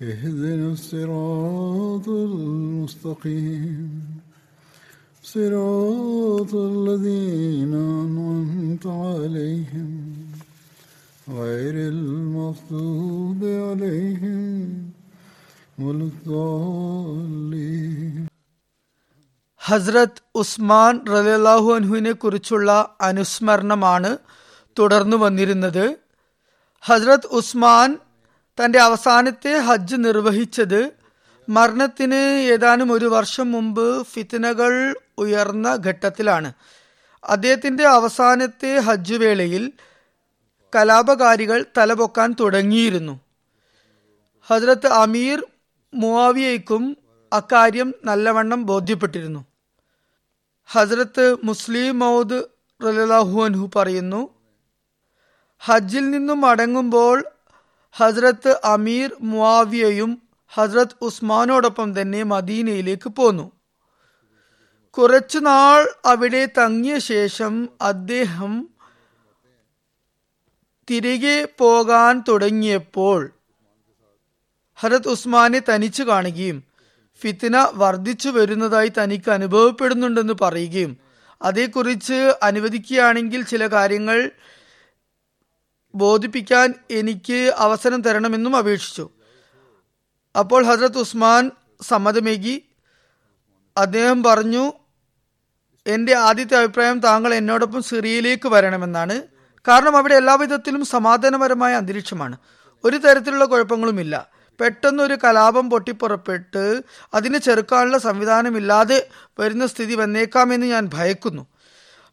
اهدنا الصراط المستقيم صراط الذين أنعمت عليهم غير المغضوب عليهم ولا الضالين ഹസ്രത്ത് ഉസ്മാൻ റലാഹു അൻഹുവിനെ കുറിച്ചുള്ള അനുസ്മരണമാണ് തുടർന്നു വന്നിരുന്നത് ഹസ്രത്ത് ഉസ്മാൻ തന്റെ അവസാനത്തെ ഹജ്ജ് നിർവഹിച്ചത് മരണത്തിന് ഏതാനും ഒരു വർഷം മുമ്പ് ഫിത്തനകൾ ഉയർന്ന ഘട്ടത്തിലാണ്. അദ്ദേഹത്തിന്റെ അവസാനത്തെ ഹജ്ജ് വേളയിൽ കലാപകാരികൾ തലപൊക്കാൻ തുടങ്ങിയിരുന്നു. ഹജ്രത്ത് അമീർ മുവാവിയയ്ക്കും അക്കാര്യം നല്ലവണ്ണം ബോധ്യപ്പെട്ടിരുന്നു. ഹജ്രത്ത് മുസ്ലിം മൗദ് റലാഹു അൻഹു പറയുന്നു ഹജ്ജിൽ നിന്നും മടങ്ങുമ്പോൾ ഹസ്രത്ത് അമീർ മുവാവിയയും ഹസ്രത്ത് ഉസ്മാനോടൊപ്പം തന്നെ മദീനയിലേക്ക് പോന്നു. കുറച്ചുനാൾ അവിടെ തങ്ങിയ ശേഷം അദ്ദേഹം തിരികെ പോകാൻ തുടങ്ങിയപ്പോൾ ഹരത് ഉസ്മാനെ തനിച്ചു കാണുകയും ഫിത്തിന വർദ്ധിച്ചു വരുന്നതായി തനിക്ക് അനുഭവപ്പെടുന്നുണ്ടെന്ന് പറയുകയും അതേക്കുറിച്ച് അനുവദിക്കുകയാണെങ്കിൽ ചില കാര്യങ്ങൾ ബോധിപ്പിക്കാൻ എനിക്ക് അവസരം തരണമെന്നും അപേക്ഷിച്ചു. അപ്പോൾ ഹസ്രത്ത് ഉസ്മാൻ സമ്മതമേകി അദ്ദേഹം പറഞ്ഞു എന്റെ ആദ്യത്തെ അഭിപ്രായം താങ്കൾ എന്നോടൊപ്പം സിറിയയിലേക്ക് വരണമെന്നാണ്. കാരണം അവിടെ എല്ലാവിധത്തിലും സമാധാനപരമായ അന്തരീക്ഷമാണ്. ഒരു തരത്തിലുള്ള കുഴപ്പങ്ങളുമില്ല. പെട്ടെന്ന് ഒരു കലാപം പൊട്ടിപ്പുറപ്പെട്ട് അതിനെ ചെറുക്കാനുള്ള സംവിധാനമില്ലാതെ വരുന്ന സ്ഥിതി വന്നേക്കാമെന്ന് ഞാൻ ഭയക്കുന്നു.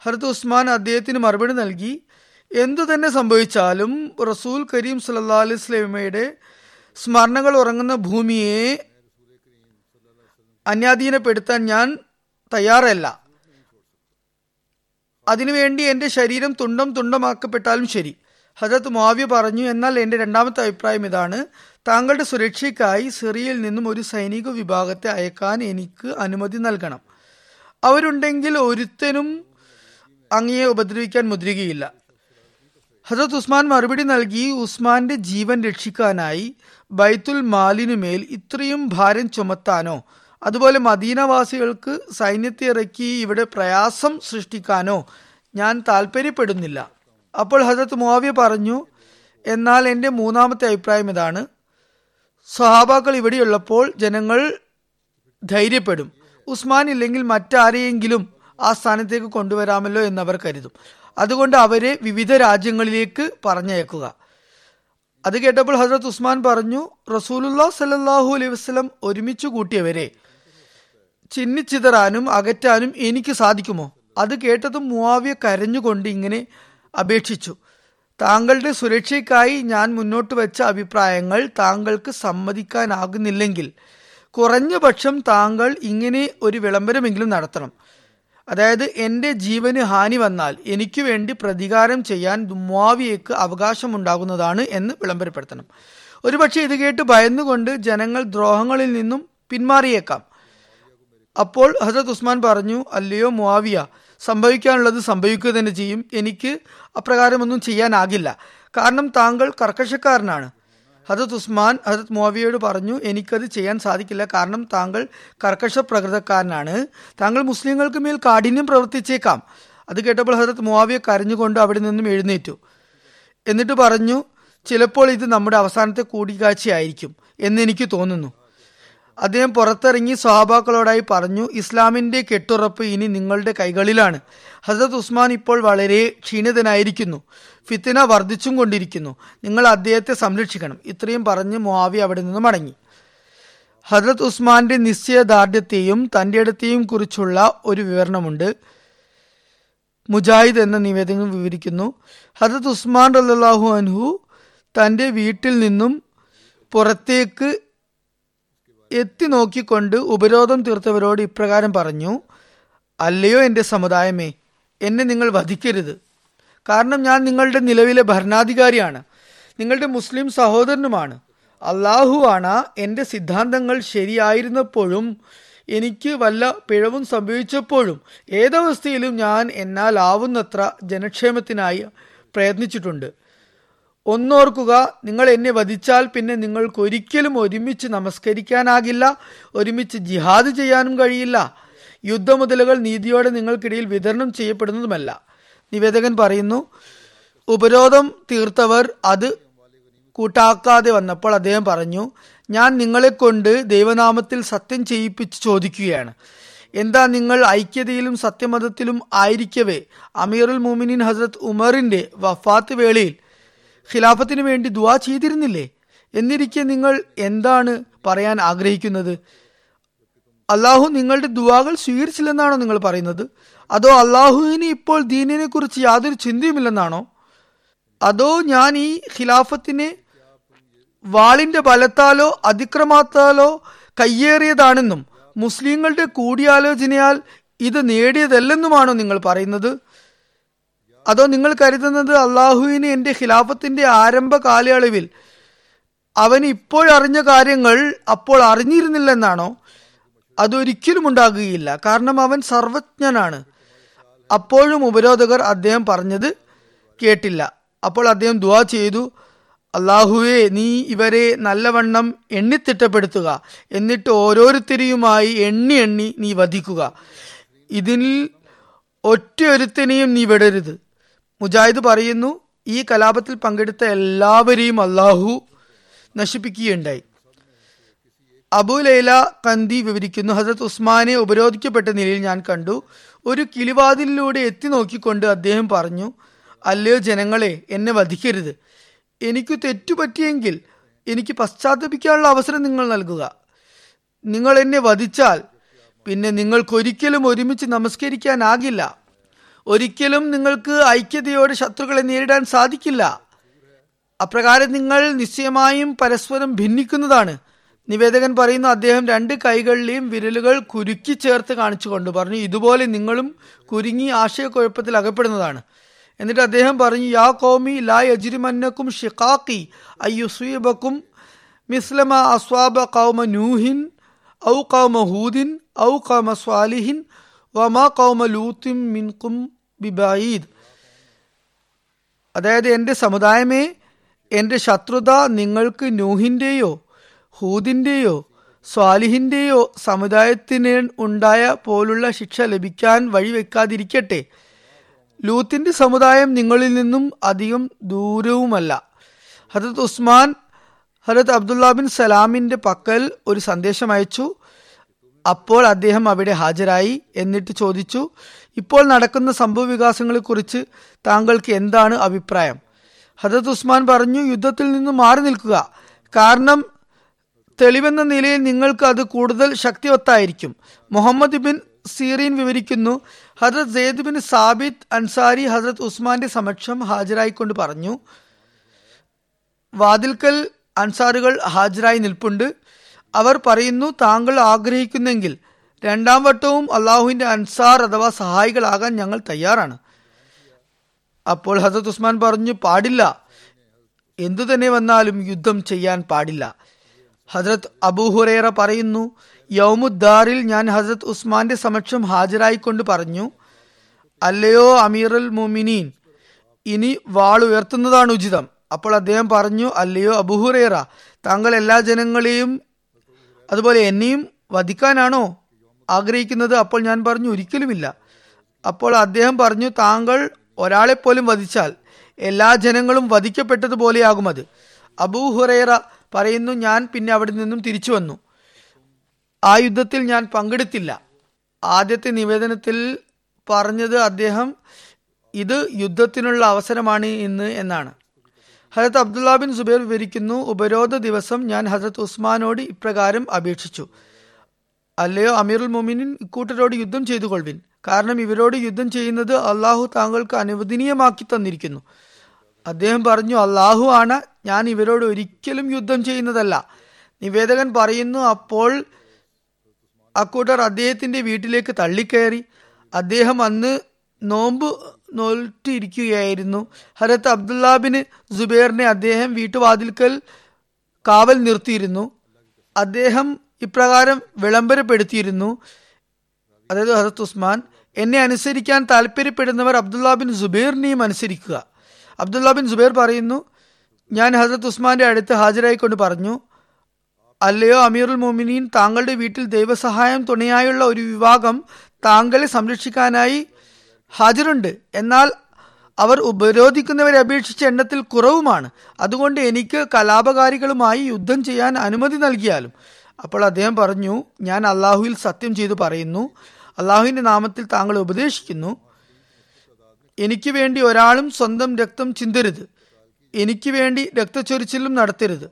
ഹർത്ത് ഉസ്മാൻ അദ്ദേഹത്തിന് മറുപടി നൽകി എന്തു തന്നെ സംഭവിച്ചാലും റസൂൽ കരീം സല്ലാ അലൈഹി സ്വലമയുടെ സ്മരണകൾ ഉറങ്ങുന്ന ഭൂമിയെ അന്യാധീനപ്പെടുത്താൻ ഞാൻ തയ്യാറല്ല. അതിനുവേണ്ടി എന്റെ ശരീരം തുണ്ടം തുണ്ടമാക്കപ്പെട്ടാലും ശരി. ഹജത് മാവ്യ പറഞ്ഞു എന്നാൽ എന്റെ രണ്ടാമത്തെ അഭിപ്രായം ഇതാണ്. താങ്കളുടെ സുരക്ഷയ്ക്കായി സിറിയയിൽ നിന്നും ഒരു സൈനിക വിഭാഗത്തെ അയക്കാൻ എനിക്ക് അനുമതി നൽകണം. അവരുണ്ടെങ്കിൽ ഒരുത്തനും അങ്ങയെ ഉപദ്രവിക്കാൻ മുദ്രികയില്ല ഹസരത് ഉസ്മാൻ മറുപടി നൽകി ഉസ്മാന്റെ ജീവൻ രക്ഷിക്കാനായി ബൈത്തുൽ മാലിനുമേൽ ഇത്രയും ഭാരം ചുമത്താനോ അതുപോലെ മദീനവാസികൾക്ക് സൈന്യത്തെ ഇറക്കി ഇവിടെ പ്രയാസം സൃഷ്ടിക്കാനോ ഞാൻ താല്പര്യപ്പെടുന്നില്ല അപ്പോൾ ഹസരത്ത് മുവാവിയ പറഞ്ഞു എന്നാൽ എന്റെ മൂന്നാമത്തെ അഭിപ്രായം ഇതാണ്. സ്വഹാബാക്കൾ ഇവിടെയുള്ളപ്പോൾ ജനങ്ങൾ ധൈര്യപ്പെടും. ഉസ്മാൻ ഇല്ലെങ്കിൽ മറ്റാരെയെങ്കിലും ആ സ്ഥാനത്തേക്ക് കൊണ്ടുവരാമല്ലോ എന്നവർ കരുതും. അതുകൊണ്ട് അവരെ വിവിധ രാജ്യങ്ങളിലേക്ക് പറഞ്ഞയക്കുക. അത് കേട്ടപ്പോൾ ഹസരത് ഉസ്മാൻ പറഞ്ഞു റസൂലുല്ലാ സല്ലാഹു അലൈഹി വസ്ലം ഒരുമിച്ച് കൂട്ടിയവരെ ചിന്നിച്ചിതറാനും അകറ്റാനും എനിക്ക് സാധിക്കുമോ? അത് കേട്ടതും മുവാവിയ കരഞ്ഞുകൊണ്ട് ഇങ്ങനെ അപേക്ഷിച്ചു താങ്കളുടെ സുരക്ഷയ്ക്കായി ഞാൻ മുന്നോട്ട് വെച്ച അഭിപ്രായങ്ങൾ താങ്കൾക്ക് സമ്മതിക്കാനാകുന്നില്ലെങ്കിൽ കുറഞ്ഞ പക്ഷം താങ്കൾ ഇങ്ങനെ ഒരു വിളംബരമെങ്കിലും നടത്തണം. അതായത് എന്റെ ജീവന് ഹാനി വന്നാൽ എനിക്ക് വേണ്ടി പ്രതികാരം ചെയ്യാൻ മുവാവിയക്ക് അവകാശമുണ്ടാകുന്നതാണ് എന്ന് വിളംബരപ്പെടുത്തണം. ഒരുപക്ഷെ ഇത് കേട്ട് ഭയന്നുകൊണ്ട് ജനങ്ങൾ ദ്രോഹങ്ങളിൽ നിന്നും പിന്മാറിയേക്കാം. അപ്പോൾ ഹസരത് ഉസ്മാൻ പറഞ്ഞു അല്ലയോ മുവാവിയ സംഭവിക്കാനുള്ളത് സംഭവിക്കുക തന്നെ ചെയ്യും. എനിക്ക് അപ്രകാരമൊന്നും ചെയ്യാനാകില്ല. കാരണം താങ്കൾ കർക്കശക്കാരനാണ്. ഹജത് ഉസ്മാൻ ഹജത് മുവിയോട് പറഞ്ഞു എനിക്കത് ചെയ്യാൻ സാധിക്കില്ല. കാരണം താങ്കൾ കർക്കശ പ്രകൃതക്കാരനാണ്. താങ്കൾ മുസ്ലിങ്ങൾക്ക് മേൽ കാഠിന്യം പ്രവർത്തിച്ചേക്കാം. അത് കേട്ടപ്പോൾ ഹജരത് മുവാവിയെ കരഞ്ഞുകൊണ്ട് അവിടെ നിന്നും എഴുന്നേറ്റു. എന്നിട്ട് പറഞ്ഞു ചിലപ്പോൾ ഇത് നമ്മുടെ അവസാനത്തെ കൂടിക്കാഴ്ചയായിരിക്കും. എന്ന് എനിക്ക് തോന്നുന്നു. അദ്ദേഹം പുറത്തിറങ്ങി സ്വഹാബാക്കളോടായി പറഞ്ഞു ഇസ്ലാമിന്റെ കെട്ടുറപ്പ് ഇനി നിങ്ങളുടെ കൈകളിലാണ്. ഹസരത് ഉസ്മാൻ ഇപ്പോൾ വളരെ ക്ഷീണിതനായിരിക്കുന്നു. ഫിത്തിന വർദ്ധിച്ചും കൊണ്ടിരിക്കുന്നു. നിങ്ങൾ അദ്ദേഹത്തെ സംരക്ഷിക്കണം. ഇത്രയും പറഞ്ഞ് മുവാവി അവിടെ നിന്ന് മടങ്ങി. ഹജരത് ഉസ്മാന്റെ നിശ്ചയദാർഢ്യത്തെയും തന്റെ ഇടത്തെയും കുറിച്ചുള്ള ഒരു വിവരണമുണ്ട്. മുജാഹിദ് എന്ന നിവേദനം വിവരിക്കുന്നു. ഹജരത് ഉസ്മാൻ റല്ലാഹു അൻഹു തന്റെ വീട്ടിൽ നിന്നും പുറത്തേക്ക് എത്തി നോക്കിക്കൊണ്ട് ഉപരോധം തീർത്തവരോട് ഇപ്രകാരം പറഞ്ഞു അല്ലയോ എന്റെ സമുദായമേ എന്നെ നിങ്ങൾ വധിക്കരുത്. കാരണം ഞാൻ നിങ്ങളുടെ നിലവിലെ ഭരണാധികാരിയാണ്. നിങ്ങളുടെ മുസ്ലിം സഹോദരനുമാണ്. അള്ളാഹുവാണ് എന്റെ സിദ്ധാന്തങ്ങൾ ശരിയായിരുന്നപ്പോഴും എനിക്ക് വല്ല പിഴവും സംഭവിച്ചപ്പോഴും ഏതവസ്ഥയിലും ഞാൻ എന്നാൽ ആവുന്നത്ര ജനക്ഷേമത്തിനായി പ്രയത്നിച്ചിട്ടുണ്ട്. ഒന്നോർക്കുക നിങ്ങൾ എന്നെ വധിച്ചാൽ പിന്നെ നിങ്ങൾക്ക് ഒരിക്കലും ഒരുമിച്ച് നമസ്കരിക്കാനാകില്ല ഒരുമിച്ച് ജിഹാദ് ചെയ്യാനും കഴിയില്ല. യുദ്ധമുതലുകൾ നീതിയോടെ നിങ്ങൾക്കിടയിൽ വിതരണം ചെയ്യപ്പെടുന്നതുമല്ല. നിവേദകൻ പറയുന്നു ഉപരോധം തീർത്തവർ അത് കൂട്ടാക്കാതെ വന്നപ്പോൾ അദ്ദേഹം പറഞ്ഞു ഞാൻ നിങ്ങളെ കൊണ്ട് ദൈവനാമത്തിൽ സത്യം ചെയ്യിപ്പിച്ച് ചോദിക്കുകയാണ്. എന്താ നിങ്ങൾ ഐക്യതയിലും സത്യമതത്തിലും ആയിരിക്കവേ? അമീറുൽ മോമിനിൻ ഹസ്രത് ഉമറിന്റെ വഫാത്ത് വേളയിൽ ഖിലാഫത്തിന് വേണ്ടി ദുവാ ചെയ്തിരുന്നില്ലേ? എന്നിരിക്കെ നിങ്ങൾ എന്താണ് പറയാൻ ആഗ്രഹിക്കുന്നത്? അള്ളാഹു നിങ്ങളുടെ ദുവാകൾ സ്വീകരിച്ചില്ലെന്നാണോ നിങ്ങൾ പറയുന്നത്? അതോ അള്ളാഹുവിന് ഇപ്പോൾ ദീനിനെ കുറിച്ച് യാതൊരു ചിന്തയുമില്ലെന്നാണോ? അതോ ഞാൻ ഈ ഖിലാഫത്തിനെ വാളിന്റെ ബലത്താലോ അതിക്രമത്താലോ കയ്യേറിയതാണെന്നും മുസ്ലിങ്ങളുടെ കൂടിയാലോചനയാൽ ഇത് നേടിയതല്ലെന്നുമാണോ നിങ്ങൾ പറയുന്നത്? അതോ നിങ്ങൾ കരുതുന്നത് അള്ളാഹുവിന് എന്റെ ഖിലാഫത്തിന്റെ ആരംഭ കാലയളവിൽ അവൻ ഇപ്പോഴറിഞ്ഞ കാര്യങ്ങൾ അപ്പോൾ അറിഞ്ഞിരുന്നില്ലെന്നാണോ? അതൊരിക്കലും ഉണ്ടാകുകയില്ല. കാരണം അവൻ സർവജ്ഞനാണ്. അപ്പോഴും ഉപരോധകർ അദ്ദേഹം പറഞ്ഞത് കേട്ടില്ല. അപ്പോൾ അദ്ദേഹം ദുവാ ചെയ്തു. അള്ളാഹുവെ നീ ഇവരെ നല്ലവണ്ണം എണ്ണിത്തിട്ടപ്പെടുത്തുക എന്നിട്ട് ഓരോരുത്തരെയുമായി എണ്ണി എണ്ണി നീ വധിക്കുക. ഇതിൽ ഒറ്റയൊരുത്തനെയും നീ വിടരുത്. മുജാഹിദ് പറയുന്നു ഈ കലാപത്തിൽ പങ്കെടുത്ത എല്ലാവരെയും അള്ളാഹു നശിപ്പിക്കുകയുണ്ടായി. അബു ലൈല കന്തി വിവരിക്കുന്നു ഹസരത് ഉസ്മാനെ ഉപരോധിക്കപ്പെട്ട നിലയിൽ ഞാൻ കണ്ടു. ഒരു കിളിവാതിലിലൂടെ എത്തി നോക്കിക്കൊണ്ട് അദ്ദേഹം പറഞ്ഞു അല്ലയോ ജനങ്ങളെ എന്നെ വധിക്കരുത്. എനിക്ക് തെറ്റുപറ്റിയെങ്കിൽ എനിക്ക് പശ്ചാത്തപിക്കാനുള്ള അവസരം നിങ്ങൾ നൽകുക. നിങ്ങൾ എന്നെ വധിച്ചാൽ പിന്നെ നിങ്ങൾക്കൊരിക്കലും ഒരുമിച്ച് നമസ്കരിക്കാനാകില്ല. ഒരിക്കലും നിങ്ങൾക്ക് ഐക്യതയോടെ ശത്രുക്കളെ നേരിടാൻ സാധിക്കില്ല. അപ്രകാരം നിങ്ങൾ നിശ്ചയമായും പരസ്പരം ഭിന്നിക്കുന്നതാണ്. നിവേദകൻ പറയുന്നു അദ്ദേഹം രണ്ട് കൈകളിലെയും വിരലുകൾ കുരുക്കി ചേർത്ത് കാണിച്ചുകൊണ്ട് പറഞ്ഞു ഇതുപോലെ നിങ്ങളും കുരുങ്ങി ആശയക്കുഴപ്പത്തിൽ അകപ്പെടുന്നതാണ്. എന്നിട്ട് അദ്ദേഹം പറഞ്ഞു യാ കോമി ലാ യജിരിമന്നക്കും ഷിഖാക്കി അയ്യുസീബക്കും മിസ്ലമ അസ്വാബ കൗമ നൂഹിൻ ഔ കൗമ ഹൂദിൻ ഔ കൗമ സ്വാലിഹിൻ വമാ കൗമ ലൂത്തിൻ മിൻകും ബിബായിദ് അതായത് എന്റെ സമുദായമേ എന്റെ ശത്രുത നിങ്ങൾക്ക് നൂഹിന്റെയോ ഹൂദിന്റെയോ സ്വാലിഹിന്റെയോ സമുദായത്തിന് ഉണ്ടായ പോലുള്ള ശിക്ഷ ലഭിക്കാൻ വഴിവെക്കാതിരിക്കട്ടെ ലൂത്തിന്റെ സമുദായം നിങ്ങളിൽ നിന്നും അധികം ദൂരവുമല്ല. ഹരത് ഉസ്മാൻ ഹരത് അബ്ദുല്ല ബിൻ സലാമിന്റെ പക്കൽ ഒരു സന്ദേശം അയച്ചു. അപ്പോൾ അദ്ദേഹം അവിടെ ഹാജരായി എന്നിട്ട് ചോദിച്ചു ഇപ്പോൾ നടക്കുന്ന സംഭവ വികാസങ്ങളെക്കുറിച്ച് താങ്കൾക്ക് എന്താണ് അഭിപ്രായം? ഹജത് ഉസ്മാൻ പറഞ്ഞു യുദ്ധത്തിൽ നിന്ന് മാറി നിൽക്കുക. കാരണം തെളിവെന്ന നിലയിൽ നിങ്ങൾക്ക് അത് കൂടുതൽ ശക്തിവത്തായിരിക്കും. മുഹമ്മദ് ബിൻ സീറീൻ വിവരിക്കുന്നു ഹജരത് സെയ്ദ് ബിൻ സാബിത് അൻസാരി ഹജരത് ഉസ്മാന്റെ സമക്ഷം ഹാജരായിക്കൊണ്ട് പറഞ്ഞു വാതിൽക്കൽ അൻസാറുകൾ ഹാജരായി നിൽപ്പുണ്ട്. അവർ പറയുന്നു താങ്കൾ ആഗ്രഹിക്കുന്നെങ്കിൽ രണ്ടാം വട്ടവും അള്ളാഹുവിന്റെ അൻസാർ അഥവാ സഹായികളാകാൻ ഞങ്ങൾ തയ്യാറാണ്. അപ്പോൾ ഹസത്ത് ഉസ്മാൻ പറഞ്ഞു പാടില്ല. എന്തു തന്നെ വന്നാലും യുദ്ധം ചെയ്യാൻ പാടില്ല. ഹജ്രത് അബൂഹുറേറ പറയുന്നു യൗമുദ്ദാറിൽ ഞാൻ ഹസ്രത് ഉസ്മാന്റെ സമക്ഷം ഹാജരായിക്കൊണ്ട് പറഞ്ഞു അല്ലയോ അമീറുൽ മുമിനീൻ ഇനി വാൾ ഉയർത്തുന്നതാണ് ഉചിതം. അപ്പോൾ അദ്ദേഹം പറഞ്ഞു അല്ലയോ അബുഹുറേറ താങ്കൾ എല്ലാ ജനങ്ങളെയും അതുപോലെ എന്നെയും വധിക്കാനാണോ? ആഗ്രഹിക്കുന്നത് അപ്പോൾ ഞാൻ പറഞ്ഞു ഒരിക്കലുമില്ല. അപ്പോൾ അദ്ദേഹം പറഞ്ഞു താങ്കൾ ഒരാളെപ്പോലും വധിച്ചാൽ എല്ലാ ജനങ്ങളും വധിക്കപ്പെട്ടതുപോലെയാകും അത്. അബൂ ഹുറൈറ പറയുന്നു ഞാൻ പിന്നെ അവിടെ നിന്നും തിരിച്ചു വന്നു. ആ യുദ്ധത്തിൽ ഞാൻ പങ്കെടുത്തില്ല. ആദ്യത്തെ നിവേദനത്തിൽ പറഞ്ഞത് അദ്ദേഹം ഇത് യുദ്ധത്തിനുള്ള അവസരമാണ് ഇന്ന് എന്നാണ്. ഹജരത് അബ്ദുല്ല ബിൻ സുബൈർ വിവരിക്കുന്നു ഉപരോധ ദിവസം ഞാൻ ഹജരത് ഉസ്മാനോട് ഇപ്രകാരം അപേക്ഷിച്ചു. അല്ലയോ അമീറുൽ മൊമിനിൻ ഇക്കൂട്ടരോട് യുദ്ധം ചെയ്തു കൊൾവിൻ കാരണം ഇവരോട് യുദ്ധം ചെയ്യുന്നത് അള്ളാഹു താങ്കൾക്ക് അനുവദനീയമാക്കി തന്നിരിക്കുന്നു. അദ്ദേഹം പറഞ്ഞു അള്ളാഹു ആണ് ഞാൻ ഇവരോട് ഒരിക്കലും യുദ്ധം ചെയ്യുന്നതല്ല. നിവേദകൻ പറയുന്നു അപ്പോൾ അക്കൂട്ടർ അദ്ദേഹത്തിന്റെ വീട്ടിലേക്ക് തള്ളിക്കയറി. അദ്ദേഹം അന്ന് നോമ്പ് നോൽറ്റിരിക്കുകയായിരുന്നു ഹരത്ത് അബ്ദുല്ലാബിന് ജുബേറിനെ അദ്ദേഹം വീട്ടുവാതിൽക്കൽ കാവൽ നിർത്തിയിരുന്നു. അദ്ദേഹം ഇപ്രകാരം വിളംബരപ്പെടുത്തിയിരുന്നു. അതായത് ഹസത്ത് ഉസ്മാൻ എന്നെ അനുസരിക്കാൻ താല്പര്യപ്പെടുന്നവർ അബ്ദുല്ല ബിൻ സുബൈറിനെയും അനുസരിക്കുക. അബ്ദുല്ല ബിൻ സുബൈർ പറയുന്നു ഞാൻ ഹസരത്ത് ഉസ്മാന്റെ അടുത്ത് ഹാജരായിക്കൊണ്ട് പറഞ്ഞു അല്ലയോ അമീറുൽ മോമിനീൻ താങ്കളുടെ വീട്ടിൽ ദൈവസഹായം തുണയായുള്ള ഒരു വിഭാഗം താങ്കളെ സംരക്ഷിക്കാനായി ഹാജരുണ്ട്. എന്നാൽ അവർ ഉപരോധിക്കുന്നവരെ അപേക്ഷിച്ച് എണ്ണത്തിൽ കുറവുമാണ്. അതുകൊണ്ട് എനിക്ക് കലാപകാരികളുമായി യുദ്ധം ചെയ്യാൻ അനുമതി നൽകിയാലും അപ്പോൾ അദ്ദേഹം പറഞ്ഞു ഞാൻ അള്ളാഹുവിൽ സത്യം ചെയ്തു പറയുന്നു. അള്ളാഹുവിന്റെ നാമത്തിൽ താങ്കൾ ഉപദേശിക്കുന്നു. എനിക്ക് വേണ്ടി ഒരാളും സ്വന്തം രക്തം ചിന്തരുത്. എനിക്ക് വേണ്ടി രക്തച്ചൊരിച്ചിലും നടത്തരുത്.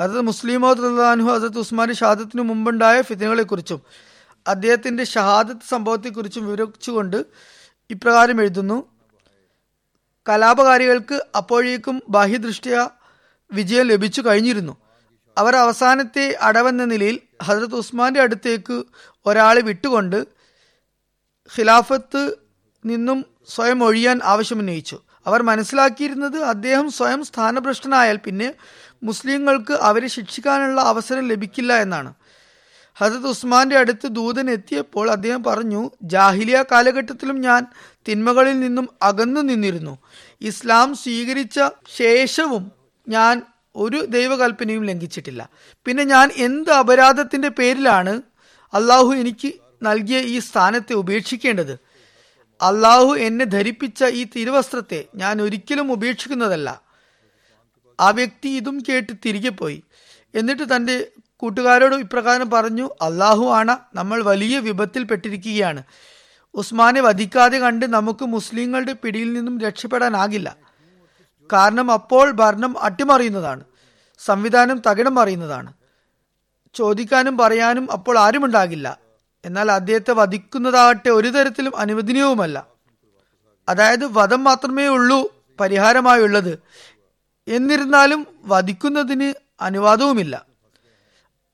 ഹസത്ത് മുസ്ലിമോ അള്ളാഹു ഹസത്ത് ഉസ്മാന്റെ ഷഹാദത്തിന് മുമ്പുണ്ടായ ഫിതനകളെക്കുറിച്ചും അദ്ദേഹത്തിന്റെ ഷഹാദത്ത് സംഭവത്തെക്കുറിച്ചും വിവരിച്ചുകൊണ്ട് ഇപ്രകാരം എഴുതുന്നു. കലാപകാരികൾക്ക് അപ്പോഴേക്കും ബാഹ്യദൃഷ്ടിയ വിജയം ലഭിച്ചു കഴിഞ്ഞിരുന്നു. അവർ അവസാനത്തെ അടവെന്ന നിലയിൽ ഹസരത് ഉസ്മാന്റെ അടുത്തേക്ക് ഒരാളെ വിട്ടുകൊണ്ട് ഖിലാഫത്ത് നിന്നും സ്വയം ഒഴിയാൻ ആവശ്യമുന്നയിച്ചു. അവർ മനസ്സിലാക്കിയിരുന്നത് അദ്ദേഹം സ്വയം സ്ഥാനഭ്രഷ്ടനായാൽ പിന്നെ മുസ്ലിങ്ങൾക്ക് അവരെ ശിക്ഷിക്കാനുള്ള അവസരം ലഭിക്കില്ല എന്നാണ്. ഹസരത് ഉസ്മാന്റെ അടുത്ത് ദൂതൻ എത്തിയപ്പോൾ അദ്ദേഹം പറഞ്ഞു ജാഹിലിയ കാലഘട്ടത്തിലും ഞാൻ തിന്മകളിൽ നിന്നും അകന്നു നിന്നിരുന്നു. ഇസ്ലാം സ്വീകരിച്ച ശേഷവും ഞാൻ ഒരു ദൈവകൽപ്പനയും ലംഘിച്ചിട്ടില്ല. പിന്നെ ഞാൻ എന്ത് അപരാധത്തിന്റെ പേരിലാണ് അള്ളാഹു എനിക്ക് നൽകിയ ഈ സ്ഥാനത്തെ ഉപേക്ഷിക്കേണ്ടത്? അള്ളാഹു എന്നെ ധരിപ്പിച്ച ഈ തിരുവസ്ത്രത്തെ ഞാൻ ഒരിക്കലും ഉപേക്ഷിക്കുന്നതല്ല. ആ വ്യക്തി ഇതും കേട്ട് തിരികെ പോയി. എന്നിട്ട് തന്റെ കൂട്ടുകാരോട് ഇപ്രകാരം പറഞ്ഞു അള്ളാഹു ആണ് നമ്മൾ വലിയ വിപത്തിൽ പെട്ടിരിക്കുകയാണ് ഉസ്മാനെ വധിക്കാതെ കണ്ട് നമുക്ക് മുസ്ലിങ്ങളുടെ പിടിയിൽ നിന്നും രക്ഷപ്പെടാനാകില്ല. കാരണം അപ്പോൾ ഭരണം അട്ടിമറിയുന്നതാണ്. സംവിധാനം തകിടം മറിയുന്നതാണ്. ചോദിക്കാനും പറയാനും അപ്പോൾ ആരുമുണ്ടാകില്ല. എന്നാൽ അദ്ദേഹത്തെ വധിക്കുന്നതാകട്ടെ ഒരു തരത്തിലും അനുവദനീയവുമല്ല. അതായത് വധം മാത്രമേ ഉള്ളൂ പരിഹാരമായുള്ളത് എന്നിരുന്നാലും വധിക്കുന്നതിന് അനുവാദവുമില്ല.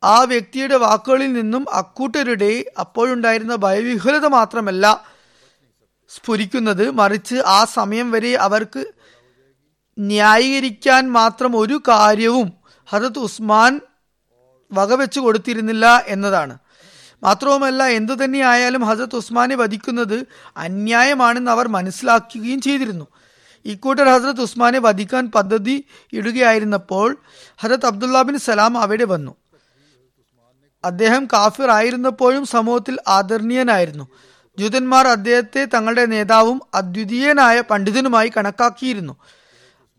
ആ വ്യക്തിയുടെ വാക്കുകളിൽ നിന്നും അക്കൂട്ടരുടെ അപ്പോഴുണ്ടായിരുന്ന ഭയവിഹുലത മാത്രമല്ല സ്ഫുരിക്കുന്നത്. മറിച്ച് ആ സമയം വരെ അവർക്ക് ന്യായീകരിക്കാൻ മാത്രം ഒരു കാര്യവും ഹജത് ഉസ്മാൻ വകവെച്ച് കൊടുത്തിരുന്നില്ല എന്നതാണ്. മാത്രവുമല്ല എന്തു തന്നെയായാലും ഹജത് ഉസ്മാനെ വധിക്കുന്നത് അന്യായമാണെന്ന് അവർ മനസ്സിലാക്കുകയും ചെയ്തിരുന്നു. ഇക്കൂട്ടർ ഹസരത്ത് ഉസ്മാനെ വധിക്കാൻ പദ്ധതി ഇടുകയായിരുന്നപ്പോൾ ഹജത് അബ്ദുല്ല ബിൻ സലാം അവിടെ വന്നു. അദ്ദേഹം കാഫിർ ആയിരുന്നപ്പോഴും സമൂഹത്തിൽ ആദരണീയനായിരുന്നു. ജൂതന്മാർ അദ്ദേഹത്തെ തങ്ങളുടെ നേതാവും അദ്വിതീയനായ പണ്ഡിതനുമായി കണക്കാക്കിയിരുന്നു.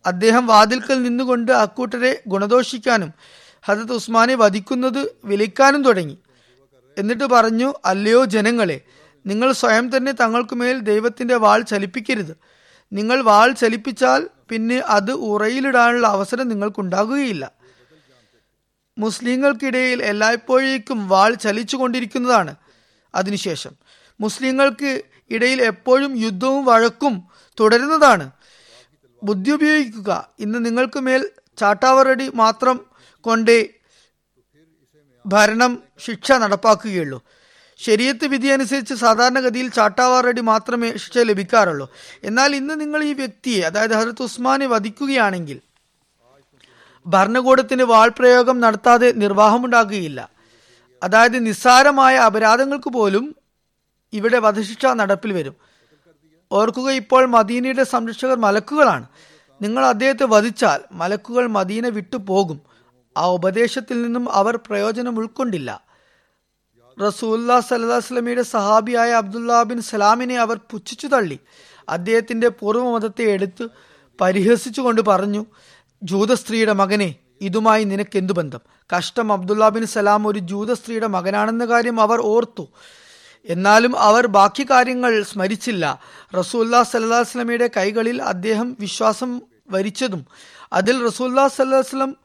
അദ്ദേഹം വാതിൽക്കൽ നിന്നുകൊണ്ട് അക്കൂട്ടരെ ഗുണദോഷിക്കാനും ഹജത് ഉസ്മാനെ വധിക്കുന്നത് വിളിക്കാനും തുടങ്ങി. എന്നിട്ട് പറഞ്ഞു അല്ലയോ ജനങ്ങളെ നിങ്ങൾ സ്വയം തന്നെ തങ്ങൾക്കുമേൽ ദൈവത്തിന്റെ വാൾ ചലിപ്പിക്കരുത്. നിങ്ങൾ വാൾ ചലിപ്പിച്ചാൽ പിന്നെ അത് ഉറയിലിടാനുള്ള അവസരം നിങ്ങൾക്കുണ്ടാകുകയില്ല. മുസ്ലിങ്ങൾക്കിടയിൽ എല്ലായ്പ്പോഴേക്കും വാൾ ചലിച്ചുകൊണ്ടിരിക്കുന്നതാണ് അതിനുശേഷം. മുസ്ലിങ്ങൾക്ക് ഇടയിൽ എപ്പോഴും യുദ്ധവും വഴക്കും തുടരുന്നതാണ്. ബുദ്ധി ഉപയോഗിക്കുക ഇന്ന് നിങ്ങൾക്ക് മേൽ ചാട്ടാവറടി മാത്രം കൊണ്ട് ഭരണം ശിക്ഷ നടപ്പാക്കുകയുള്ളൂ. ശരീരത്ത് വിധി അനുസരിച്ച് സാധാരണഗതിയിൽ ചാട്ടാവാറടി മാത്രമേ ശിക്ഷ ലഭിക്കാറുള്ളൂ. എന്നാൽ ഇന്ന് നിങ്ങൾ ഈ വ്യക്തിയെ അതായത് ഹജരത്ത് ഉസ്മാനെ വധിക്കുകയാണെങ്കിൽ ഭരണകൂടത്തിന് വാൾ പ്രയോഗം നടത്താതെ നിർവാഹമുണ്ടാകുകയില്ല. അതായത് നിസ്സാരമായ അപരാധങ്ങൾക്ക് പോലും ഇവിടെ വധശിക്ഷ നടപ്പിൽ വരും. ഓർക്കുക ഇപ്പോൾ മദീനയുടെ സംരക്ഷകർ മലക്കുകളാണ്. നിങ്ങൾ അദ്ദേഹത്തെ വധിച്ചാൽ മലക്കുകൾ മദീന വിട്ടുപോകും ആ ഉപദേശത്തിൽ നിന്നും അവർ പ്രയോജനം ഉൾക്കൊണ്ടില്ല. റസൂല്ലാ സല്ലാസ്ലമിയുടെ സഹാബിയായ അബ്ദുല്ലാ ബിൻ സലാമിനെ അവർ പുച്ഛിച്ചു തള്ളി. അദ്ദേഹത്തിന്റെ പൂർവമതത്തെ എടുത്ത് പരിഹസിച്ചുകൊണ്ട് പറഞ്ഞു ജൂത സ്ത്രീയുടെ മകനെ ഇതുമായി നിനക്കെന്തു ബന്ധം? കഷ്ടം അബ്ദുല്ലാ ബിൻ സലാം ഒരു ജൂത സ്ത്രീയുടെ മകനാണെന്ന കാര്യം അവർ ഓർത്തു. എന്നാലും അവർ ബാക്കി കാര്യങ്ങൾ സ്മരിച്ചില്ല. റസൂല്ലാ സല്ലാസ്ലമിയുടെ കൈകളിൽ അദ്ദേഹം വിശ്വാസം വരിച്ചതും അതിൽ റസൂല്ലാ സല്ലാസ്ലം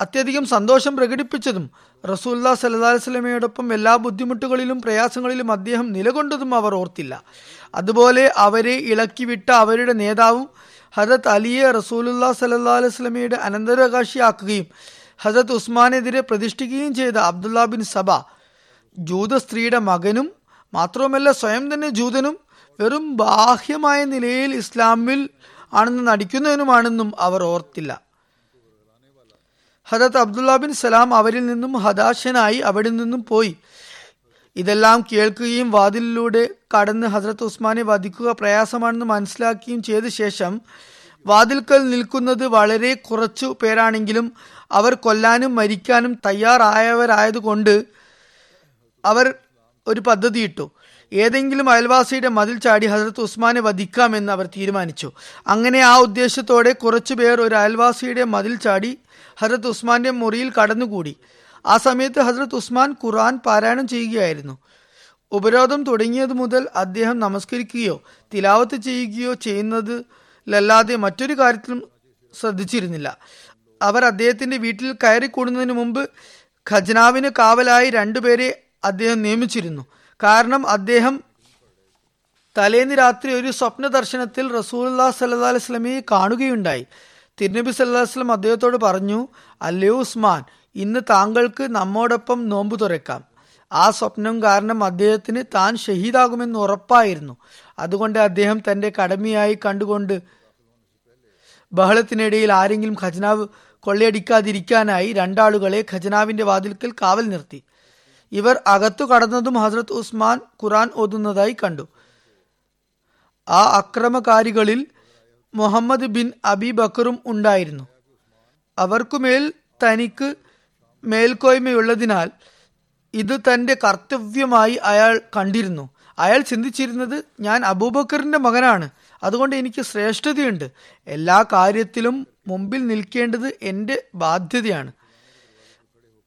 അത്യധികം സന്തോഷം പ്രകടിപ്പിച്ചതും റസൂല്ലാ സല്ലാസ്ലമയോടൊപ്പം എല്ലാ ബുദ്ധിമുട്ടുകളിലും പ്രയാസങ്ങളിലും അദ്ദേഹം നിലകൊണ്ടതും അവർ ഓർത്തില്ല. അതുപോലെ അവരെ ഇളക്കിവിട്ട അവരുടെ നേതാവും ഹജത് അലിയെ റസൂലുല്ലാ സല്ലാ വസ്ലമയുടെ അനന്തരാവകാശിയാക്കുകയും ഹജത് ഉസ്മാനെതിരെ പ്രതിഷ്ഠിക്കുകയും ചെയ്ത അബ്ദുല്ല ബിൻ സബ ജൂത സ്ത്രീയുടെ മകനും മാത്രവുമല്ല സ്വയം തന്നെ ജൂതനും വെറും ബാഹ്യമായ നിലയിൽ ഇസ്ലാമിൽ ആണെന്ന് നടിക്കുന്നതിനുമാണെന്നും അവർ ഓർത്തില്ല. ഹദത്ത് അബ്ദുല്ല ബിൻ സലാം അവരിൽ നിന്നും ഹതാശനായി അവിടെ നിന്നും പോയി. ഇതെല്ലാം കേൾക്കുകയും വാതിലിലൂടെ കടന്ന് ഹസ്രത്ത് ഉസ്മാനെ വധിക്കുക പ്രയാസമാണെന്ന് മനസ്സിലാക്കുകയും ചെയ്ത ശേഷം വാതിൽക്കൽ നിൽക്കുന്നത് വളരെ കുറച്ചു പേരാണെങ്കിലും അവർ കൊല്ലാനും മരിക്കാനും തയ്യാറായവരായതുകൊണ്ട് അവർ ഒരു പദ്ധതി ഇട്ടു. ഏതെങ്കിലും അയൽവാസിയുടെ മതിൽ ചാടി ഹസരത്ത് ഉസ്മാനെ വധിക്കാമെന്ന് അവർ തീരുമാനിച്ചു. അങ്ങനെ ആ ഉദ്ദേശത്തോടെ കുറച്ചുപേർ ഒരു അയൽവാസിയുടെ മതിൽ ചാടി ഹസരത്ത് ഉസ്മാന്റെ മുറിയിൽ കടന്നുകൂടി. ആ സമയത്ത് ഹസരത്ത് ഉസ്മാൻ ഖുർആൻ പാരായണം ചെയ്യുകയായിരുന്നു. ഉപരോധം തുടങ്ങിയത് മുതൽ അദ്ദേഹം നമസ്കരിക്കുകയോ തിലാവത്ത് ചെയ്യുകയോ ചെയ്യുന്നതിലല്ലാതെ മറ്റൊരു കാര്യത്തിലും ശ്രദ്ധിച്ചിരുന്നില്ല. അവർ അദ്ദേഹത്തിന്റെ വീട്ടിൽ കയറിക്കൂടുന്നതിന് മുമ്പ് ഖജനാവിന് കാവലായി രണ്ടുപേരെ അദ്ദേഹം നിയമിച്ചിരുന്നു. കാരണം അദ്ദേഹം തലേന്ന് രാത്രി ഒരു സ്വപ്ന ദർശനത്തിൽ റസൂല്ലാ സല്ലാ വസ്ലമയെ കാണുകയുണ്ടായി. തിരുനബി സല്ലാ വസ്ലം അദ്ദേഹത്തോട് പറഞ്ഞു അല്ലയോ ഉസ്മാൻ ഇന്ന് താങ്കൾക്ക് നമ്മോടൊപ്പം നോമ്പ് തുറക്കാം. ആ സ്വപ്നം കാരണം അദ്ദേഹത്തിന് താൻ ഷഹീദാകുമെന്ന് ഉറപ്പായിരുന്നു. അതുകൊണ്ട് അദ്ദേഹം തന്റെ കടമയായി കണ്ടുകൊണ്ട് ബഹളത്തിനിടയിൽ ആരെങ്കിലും ഖജനാവ് കൊള്ളയടിക്കാതിരിക്കാനായി രണ്ടാളുകളെ ഖജനാവിന്റെ വാതിൽക്കൽ കാവൽ നിർത്തി. ഇവർ അകത്തു കടന്നതും ഹസ്രത്ത് ഉസ്മാൻ ഖുറാൻ ഓതുന്നതായി കണ്ടു. ആ അക്രമകാരികളിൽ മുഹമ്മദ് ബിൻ അബി ബക്കറും ഉണ്ടായിരുന്നു. അവർക്കുമേൽ തനിക്ക് മേൽക്കോയ്മയുള്ളതിനാൽ ഇത് തന്റെ കർത്തവ്യമായി അയാൾ കണ്ടിരുന്നു. അയാൾ ചിന്തിച്ചിരുന്നത് ഞാൻ അബൂബക്കറിന്റെ മകനാണ്. അതുകൊണ്ട് എനിക്ക് ശ്രേഷ്ഠതയുണ്ട്. എല്ലാ കാര്യത്തിലും മുമ്പിൽ നിൽക്കേണ്ടത് എന്റെ ബാധ്യതയാണ്.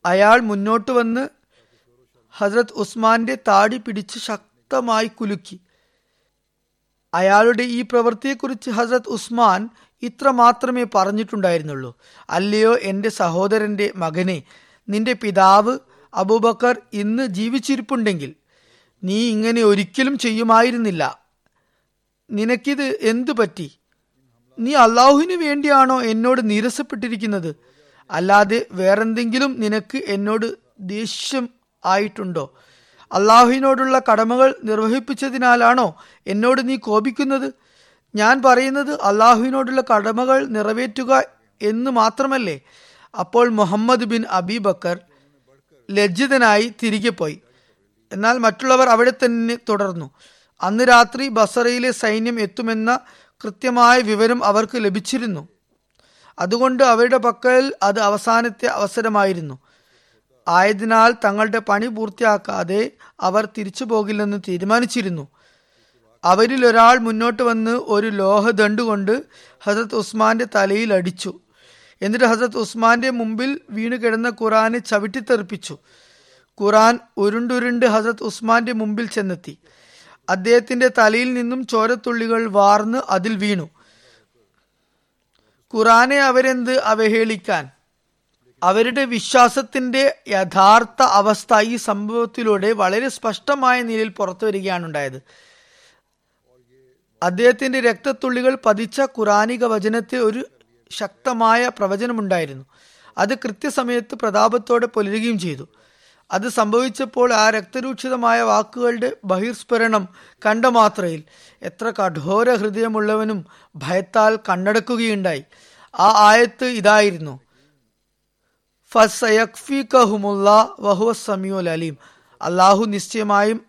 അയാൾ മുന്നോട്ട് വന്ന് ഹസ്രത് ഉസ്മാന്റെ താടി പിടിച്ച് ശക്തമായി കുലുക്കി. അയാളുടെ ഈ പ്രവൃത്തിയെക്കുറിച്ച് ഹസ്രത് ഉസ്മാൻ ഇത്ര മാത്രമേ പറഞ്ഞിട്ടുണ്ടായിരുന്നുള്ളൂ. അല്ലയോ എന്റെ സഹോദരന്റെ മകനെ നിന്റെ പിതാവ് അബൂബക്കർ ഇന്ന് ജീവിച്ചിരിപ്പുണ്ടെങ്കിൽ നീ ഇങ്ങനെ ഒരിക്കലും ചെയ്യുമായിരുന്നില്ല. നിനക്കിത് എന്തു പറ്റി? നീ അള്ളാഹുവിന് വേണ്ടിയാണോ എന്നോട് നിരസപ്പെട്ടിരിക്കുന്നത്? അല്ലാതെ വേറെന്തെങ്കിലും നിനക്ക് എന്നോട് ദേഷ്യം ആയിട്ടുണ്ടോ? അള്ളാഹുവിനോടുള്ള കടമകൾ നിർവഹിപ്പിച്ചതിനാലാണോ എന്നോട് നീ കോപിക്കുന്നത്? ഞാൻ പറയുന്നത് അള്ളാഹുവിനോടുള്ള കടമകൾ നിറവേറ്റുക എന്ന് മാത്രമല്ലേ? അപ്പോൾ മുഹമ്മദ് ബിൻ അബീബക്കർ ലജ്ജിതനായി തിരികെ പോയി. എന്നാൽ മറ്റുള്ളവർ അവിടെ തന്നെ തുടർന്നു. അന്ന് രാത്രി ബസറയിലെ സൈന്യം എത്തുമെന്ന കൃത്യമായ വിവരം അവർക്ക് ലഭിച്ചിരുന്നു. അതുകൊണ്ട് അവരുടെ പക്കൽ അത് അവസാനത്തെ അവസരമായിരുന്നു. ആയതിനാൽ തങ്ങളുടെ പണി പൂർത്തിയാക്കാതെ അവർ തിരിച്ചു പോകില്ലെന്ന് തീരുമാനിച്ചിരുന്നു. അവരിൽ ഒരാൾ മുന്നോട്ട് വന്ന് ഒരു ലോഹദണ്ഡ് കൊണ്ട് ഹസരത് ഉസ്മാന്റെ തലയിൽ അടിച്ചു. എന്നിട്ട് ഹസരത് ഉസ്മാന്റെ മുമ്പിൽ വീണു കിടന്ന ഖുറാനെ ചവിട്ടിത്തെറിപ്പിച്ചു. ഖുറാൻ ഉരുണ്ടുരുണ്ട് ഹസരത് ഉസ്മാന്റെ മുമ്പിൽ ചെന്നെത്തി. അദ്ദേഹത്തിന്റെ തലയിൽ നിന്നും ചോരത്തുള്ളികൾ വാർന്ന് അതിൽ വീണു. ഖുറാനെ അവരെന്ത് അവഹേളിക്കാൻ? അവരുടെ വിശ്വാസത്തിന്റെ യഥാർത്ഥ അവസ്ഥ ഈ സംഭവത്തിലൂടെ വളരെ സ്പഷ്ടമായ നിലയിൽ പുറത്തു വരികയാണ് ഉണ്ടായത്. അദ്ദേഹത്തിന്റെ രക്തത്തുള്ളികൾ പതിച്ച ഖുറാനിക വചനത്തെ ഒരു ശക്തമായ പ്രവചനമുണ്ടായിരുന്നു. അത് കൃത്യസമയത്ത് പ്രതാപത്തോടെ പുലരുകയും ചെയ്തു. അത് സംഭവിച്ചപ്പോൾ ആ രക്തരൂക്ഷിതമായ വാക്കുകളുടെ ബഹിർസ്ഫുരണം കണ്ട മാത്രയിൽ എത്ര കഠോര ഹൃദയമുള്ളവനും ഭയത്താൽ കണ്ണടക്കുകയുണ്ടായി. ആ ആയത്ത് ഇതായിരുന്നു. അലീം അള്ളാഹു നിശ്ചയമായും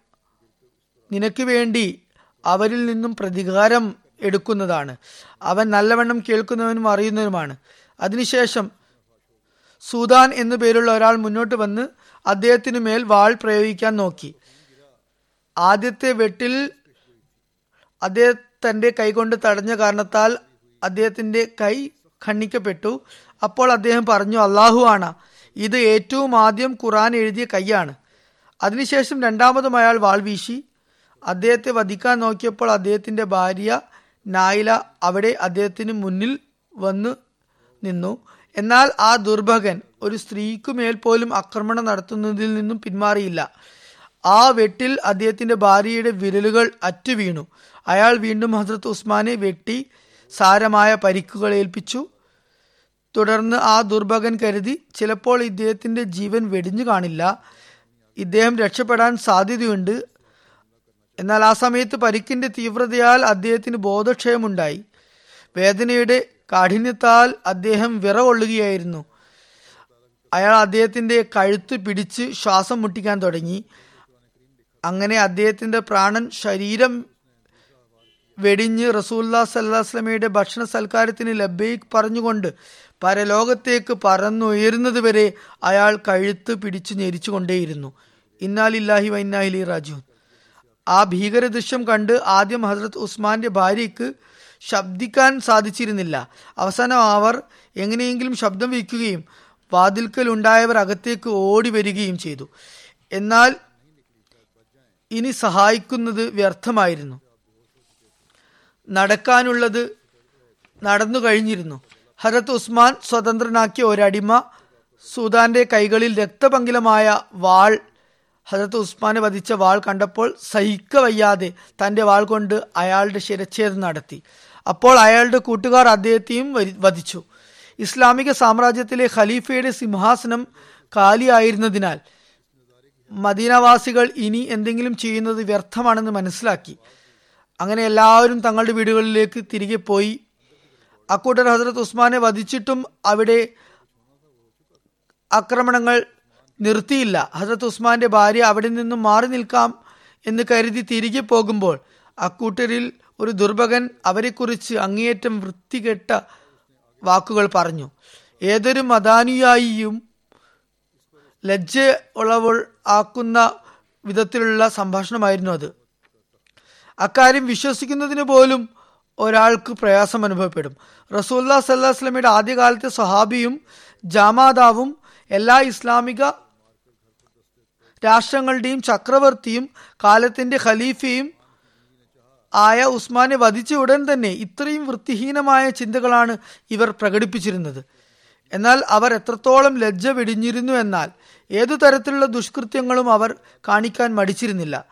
നിനക്ക് വേണ്ടി അവരിൽ നിന്നും പ്രതികാരം എടുക്കുന്നതാണ്. അവൻ നല്ലവണ്ണം കേൾക്കുന്നവനും അറിയുന്നവനുമാണ്. അതിനുശേഷം സൂദാൻ എന്നു പേരുള്ള ഒരാൾ മുന്നോട്ട് വന്ന് അദ്ദേഹത്തിനു മേൽ വാൾ പ്രയോഗിക്കാൻ നോക്കി. ആദ്യത്തെ വെട്ടിൽ അദ്ദേഹം തന്റെ കൈകൊണ്ട് തടഞ്ഞ കാരണത്താൽ അദ്ദേഹത്തിന്റെ കൈ ഖണ്ഡിക്കപ്പെട്ടു. അപ്പോൾ അദ്ദേഹം പറഞ്ഞു അള്ളാഹു ആണ് ഇത് ഏറ്റവും ആദ്യം ഖുറാൻ എഴുതിയ കൈയാണ്. അതിനുശേഷം രണ്ടാമതും അയാൾ വാൾ വീശി. അദ്ദേഹത്തെ വധിക്കാൻ നോക്കിയപ്പോൾ അദ്ദേഹത്തിന്റെ ഭാര്യ നായില അവിടെ അദ്ദേഹത്തിന് മുന്നിൽ വന്ന് നിന്നു. എന്നാൽ ആ ദുർഭകൻ ഒരു സ്ത്രീക്കു മേൽ പോലും ആക്രമണം നടത്തുന്നതിൽ നിന്നും പിന്മാറിയില്ല. ആ വെട്ടിൽ അദ്ദേഹത്തിന്റെ ഭാര്യയുടെ വിരലുകൾ അറ്റുവീണു. അയാൾ വീണ്ടും ഹസ്രത്ത് ഉസ്മാനെ വെട്ടി സാരമായ പരിക്കുകൾ ഏൽപ്പിച്ചു. തുടർന്ന് ആ ദുർഭകൻ കരുതി ചിലപ്പോൾ ഇദ്ദേഹത്തിന്റെ ജീവൻ വെടിഞ്ഞു കാണില്ല. ഇദ്ദേഹം രക്ഷപ്പെടാൻ സാധ്യതയുണ്ട്. എന്നാൽ ആ സമയത്ത് പരിക്കിന്റെ തീവ്രതയാൽ അദ്ദേഹത്തിന് ബോധക്ഷയമുണ്ടായി. വേദനയുടെ കാഠിന്യത്താൽ അദ്ദേഹം വിറകൊള്ളുകയായിരുന്നു. അയാൾ അദ്ദേഹത്തിന്റെ കഴുത്ത് പിടിച്ച് ശ്വാസം മുട്ടിക്കാൻ തുടങ്ങി. അങ്ങനെ അദ്ദേഹത്തിന്റെ പ്രാണൻ ശരീരം വെടിഞ്ഞ് റസൂല്ലാ സല്ലാസ്ലമയുടെ ഭക്ഷണ സൽക്കാരത്തിന് ലബേക്ക് പറഞ്ഞുകൊണ്ട് പരലോകത്തേക്ക് പറന്നുയരുന്നത് വരെ അയാൾ കഴുത്ത് പിടിച്ചു ഞെരിച്ചുകൊണ്ടേയിരുന്നു. ഇന്നാലില്ലാഹി വൈന്നാഹിലി റാജു ആ ഭീകര ദൃശ്യം കണ്ട് ആദ്യം ഹസ്രത്ത് ഉസ്മാന്റെ ഭാര്യയ്ക്ക് ശബ്ദിക്കാൻ സാധിച്ചിരുന്നില്ല. അവസാനം അവർ എങ്ങനെയെങ്കിലും ശബ്ദം വയ്ക്കുകയും വാതിൽക്കൽ ഉണ്ടായവർ അകത്തേക്ക് ഓടി വരികയും ചെയ്തു. എന്നാൽ ഇനി സഹായിക്കുന്നത് വ്യർത്ഥമായിരുന്നു. നടക്കാനുള്ളത് നടന്നു കഴിഞ്ഞിരുന്നു ഹരത് ഉസ്മാൻ സ്വതന്ത്രനാക്കിയ ഒരടിമ സുദാന്റെ കൈകളിൽ രക്തപങ്കിലമായ വാൾ ഹജറത്ത് ഉസ്മാനെ വധിച്ച വാൾ കണ്ടപ്പോൾ സഹിക്ക വയ്യാതെ തന്റെ വാൾ കൊണ്ട് അയാളുടെ ശിരച്ഛേദം നടത്തി. അപ്പോൾ അയാളുടെ കൂട്ടുകാർ അദ്ദേഹത്തെയും വധിച്ചു. ഇസ്ലാമിക സാമ്രാജ്യത്തിലെ ഖലീഫയുടെ സിംഹാസനം കാലിയായിരുന്നതിനാൽ മദീനവാസികൾ ഇനി എന്തെങ്കിലും ചെയ്യുന്നത് വ്യർത്ഥമാണെന്ന് മനസ്സിലാക്കി. അങ്ങനെ എല്ലാവരും തങ്ങളുടെ വീടുകളിലേക്ക് തിരികെ പോയി അക്കൂട്ടർ ഹസരത്ത് ഉസ്മാനെ വധിച്ചിട്ടും അവിടെ ആക്രമണങ്ങൾ നിർത്തിയില്ല. ഹസരത്ത് ഉസ്മാന്റെ ഭാര്യ അവിടെ നിന്നും മാറി നിൽക്കാം എന്ന് കരുതി തിരികെ പോകുമ്പോൾ അക്കൂട്ടരിൽ ഒരു ദുർഭകൻ അവരെക്കുറിച്ച് അങ്ങേയറ്റം വൃത്തികെട്ട വാക്കുകൾ പറഞ്ഞു. ഏതൊരു മതാനുയായിയും ലജ്ജ ഉളവൾ ആക്കുന്ന വിധത്തിലുള്ള സംഭാഷണമായിരുന്നു അത്. അക്കാര്യം വിശ്വസിക്കുന്നതിന് പോലും ഒരാൾക്ക് പ്രയാസം അനുഭവപ്പെടും. റസൂല്ലാ സല്ലാസ്ലമിയുടെ ആദ്യകാലത്തെ സഹാബിയും ജാമാതാവും എല്ലാ ഇസ്ലാമിക രാഷ്ട്രങ്ങളുടെയും ചക്രവർത്തിയും കാലത്തിന്റെ ഖലീഫയും ആയ ഉസ്മാനെ വധിച്ച ഉടൻ തന്നെ ഇത്രയും വൃത്തിഹീനമായ ചിന്തകളാണ് ഇവർ പ്രകടിപ്പിച്ചിരുന്നത്. എന്നാൽ അവർ എത്രത്തോളം ലജ്ജ വെടിഞ്ഞിരുന്നു എന്നാൽ ഏതു തരത്തിലുള്ള ദുഷ്കൃത്യങ്ങളും അവർ കാണിക്കാൻ മടിച്ചിരുന്നില്ല.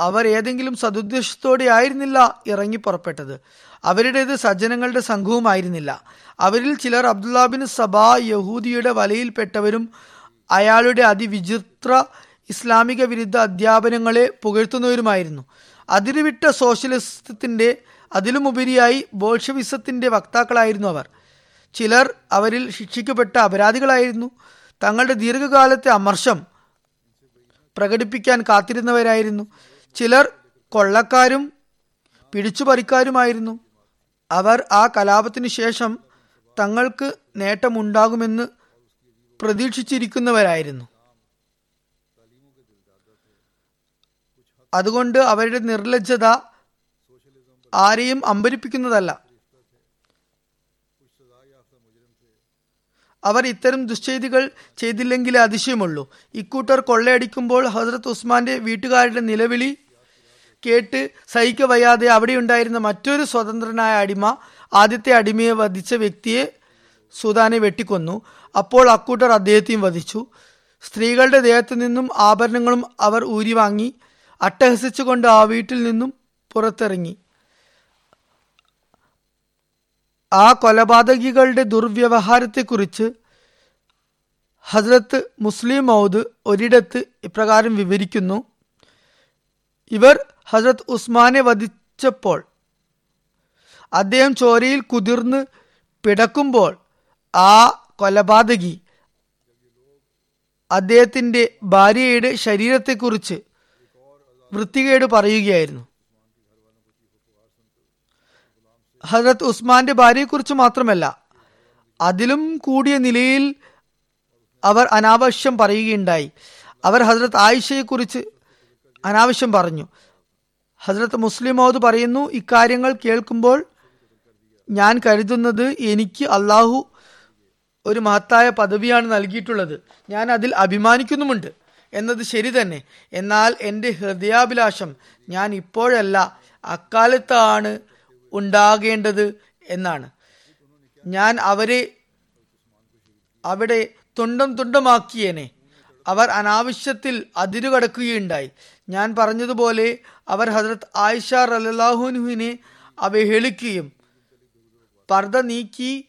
അവർ ഏതെങ്കിലും സതുദ്ദേശത്തോടെ ആയിരുന്നില്ല ഇറങ്ങി പുറപ്പെട്ടത്. അവരുടേത് സജ്ജനങ്ങളുടെ സംഘവുമായിരുന്നില്ല അവരിൽ ചിലർ അബ്ദുല്ലാബിൻ സബാ യഹൂദിയുടെ വലയിൽപ്പെട്ടവരും അയാളുടെ അതിവിചിത്ര ഇസ്ലാമിക വിരുദ്ധ അധ്യാപനങ്ങളെ പുകഴ്ത്തുന്നവരുമായിരുന്നു. അതിരുവിട്ട സോഷ്യലിസത്തിന്റെ അതിലുമുപരിയായി ബോൾഷവിസത്തിന്റെ വക്താക്കളായിരുന്നു അവർ. ചിലർ അവരിൽ ശിക്ഷിക്കപ്പെട്ട അപരാധികളായിരുന്നു. തങ്ങളുടെ ദീർഘകാലത്തെ അമർഷം പ്രകടിപ്പിക്കാൻ കാത്തിരുന്നവരായിരുന്നു. ചിലർ കൊള്ളക്കാരും പിടിച്ചുപറിക്കാരുമായിരുന്നു. അവർ ആ കലാപത്തിനു ശേഷം തങ്ങൾക്ക് നേട്ടമുണ്ടാകുമെന്ന് പ്രതീക്ഷിച്ചിരിക്കുന്നവരായിരുന്നു. അതുകൊണ്ട് അവരുടെ നിർലജ്ജത ആരെയും അമ്പരിപ്പിക്കുന്നതല്ല. അവർ ഇത്തരം ദുശ്ചെയ്തികൾ ചെയ്തില്ലെങ്കിലേ അതിശയമുള്ളൂ. ഇക്കൂട്ടർ കൊള്ളയടിക്കുമ്പോൾ ഹസ്രത്ത് ഉസ്മാന്റെ വീട്ടുകാരുടെ നിലവിളി കേട്ട് സഹിക്ക വയ്യാതെ അവിടെ ഉണ്ടായിരുന്ന മറ്റൊരു സ്വതന്ത്രനായ അടിമ ആദ്യത്തെ അടിമയെ വധിച്ച വ്യക്തിയെ സുദാനെ വെട്ടിക്കൊന്നു. അപ്പോൾ അക്കൂട്ടർ അദ്ദേഹത്തെയും വധിച്ചു. സ്ത്രീകളുടെ ദേഹത്തു നിന്നും ആഭരണങ്ങളും അവർ ഊരിവാങ്ങി അട്ടഹസിച്ചുകൊണ്ട് ആ വീട്ടിൽ നിന്നും പുറത്തിറങ്ങി. ആ കൊലപാതകികളുടെ ദുർവ്യവഹാരത്തെക്കുറിച്ച് ഹസ്രത്ത് മുസ്ലിം മൗദ് ഒരിടത്ത് ഇപ്രകാരം വിവരിക്കുന്നു. ഇവർ ഹസ്രത്ത് ഉസ്മാനെ വധിച്ചപ്പോൾ അദ്ദേഹം ചോരയിൽ കുതിർന്ന് പിടക്കുമ്പോൾ ആ കൊലപാതകി അദ്ദേഹത്തിന്റെ ഭാര്യയുടെ ശരീരത്തെക്കുറിച്ച് വൃത്തികേട് പറയുകയായിരുന്നു. ഹജരത് ഉസ്മാന്റെ ഭാര്യയെക്കുറിച്ച് മാത്രമല്ല അതിലും കൂടിയ നിലയിൽ അവർ അനാവശ്യം പറയുകയുണ്ടായി. അവർ ഹസ്രത്ത് ആയിഷയെക്കുറിച്ച് അനാവശ്യം പറഞ്ഞു. ഹസ്രത്ത് മുസ്ലിം മൗദ് പറയുന്നു ഇക്കാര്യങ്ങൾ കേൾക്കുമ്പോൾ ഞാൻ കരുതുന്നത് എനിക്ക് അള്ളാഹു ഒരു മഹത്തായ പദവിയാണ് നൽകിയിട്ടുള്ളത്. ഞാൻ അതിൽ അഭിമാനിക്കുന്നുമുണ്ട്. എന്നത് ശരി തന്നെ. എന്നാൽ എന്റെ ഹൃദയാഭിലാഷം ഞാൻ ഇപ്പോഴല്ല അക്കാലത്താണ് ഉണ്ടാകേണ്ടത് എന്നാണ്. ഞാൻ അവരെ അവിടെ തുണ്ടം തുണ്ടമാക്കിയേനെ. അവർ അനാവശ്യത്തിൽ അതിരുകടക്കുകയുണ്ടായി. ഞാൻ പറഞ്ഞതുപോലെ അവർ ഹജരത് ആയിഷ റലാഹുനുവിനെ അവഹേളിക്കുകയും പർദ്ദ നീക്കി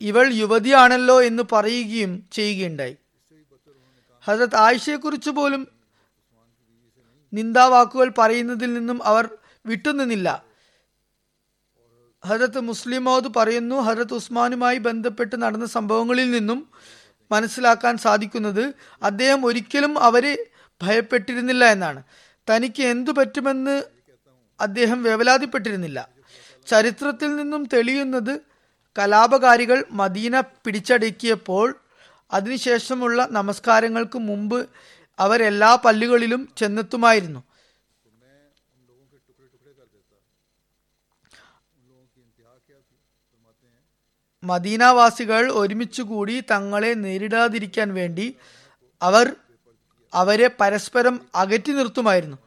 ഇവൾ യുവതിയാണല്ലോ എന്ന് പറയുകയും ചെയ്യുകയുണ്ടായി. ഹജരത് ആയിഷയെക്കുറിച്ച് പോലും നിന്ദാവാക്കുകൾ പറയുന്നതിൽ നിന്നും അവർ വിട്ടുനിന്നില്ല. ഹജരത്ത് മുസ്ലിം മൗദ് പറയുന്നു ഹജരത്ത് ഉസ്മാനുമായി ബന്ധപ്പെട്ട് നടന്ന സംഭവങ്ങളിൽ നിന്നും മനസ്സിലാക്കാൻ സാധിക്കുന്നത് അദ്ദേഹം ഒരിക്കലും അവരെ ഭയപ്പെട്ടിരുന്നില്ല എന്നാണ്. തനിക്ക് എന്തു പറ്റുമെന്ന് അദ്ദേഹം വേവലാതിപ്പെട്ടിരുന്നില്ല. ചരിത്രത്തിൽ നിന്നും തെളിയുന്നത് കലാപകാരികൾ മദീന പിടിച്ചടക്കിയപ്പോൾ അതിനുശേഷമുള്ള നമസ്കാരങ്ങൾക്ക് മുമ്പ് അവരെല്ലാ പല്ലുകളിലും ചെന്നെത്തുമായിരുന്നു. മദീനവാസികൾ ഒരുമിച്ചുകൂടി തങ്ങളെ നേരിടാതിരിക്കാൻ വേണ്ടി അവർ അവരെ പരസ്പരം അകറ്റി നിർത്തുമായിരുന്നു.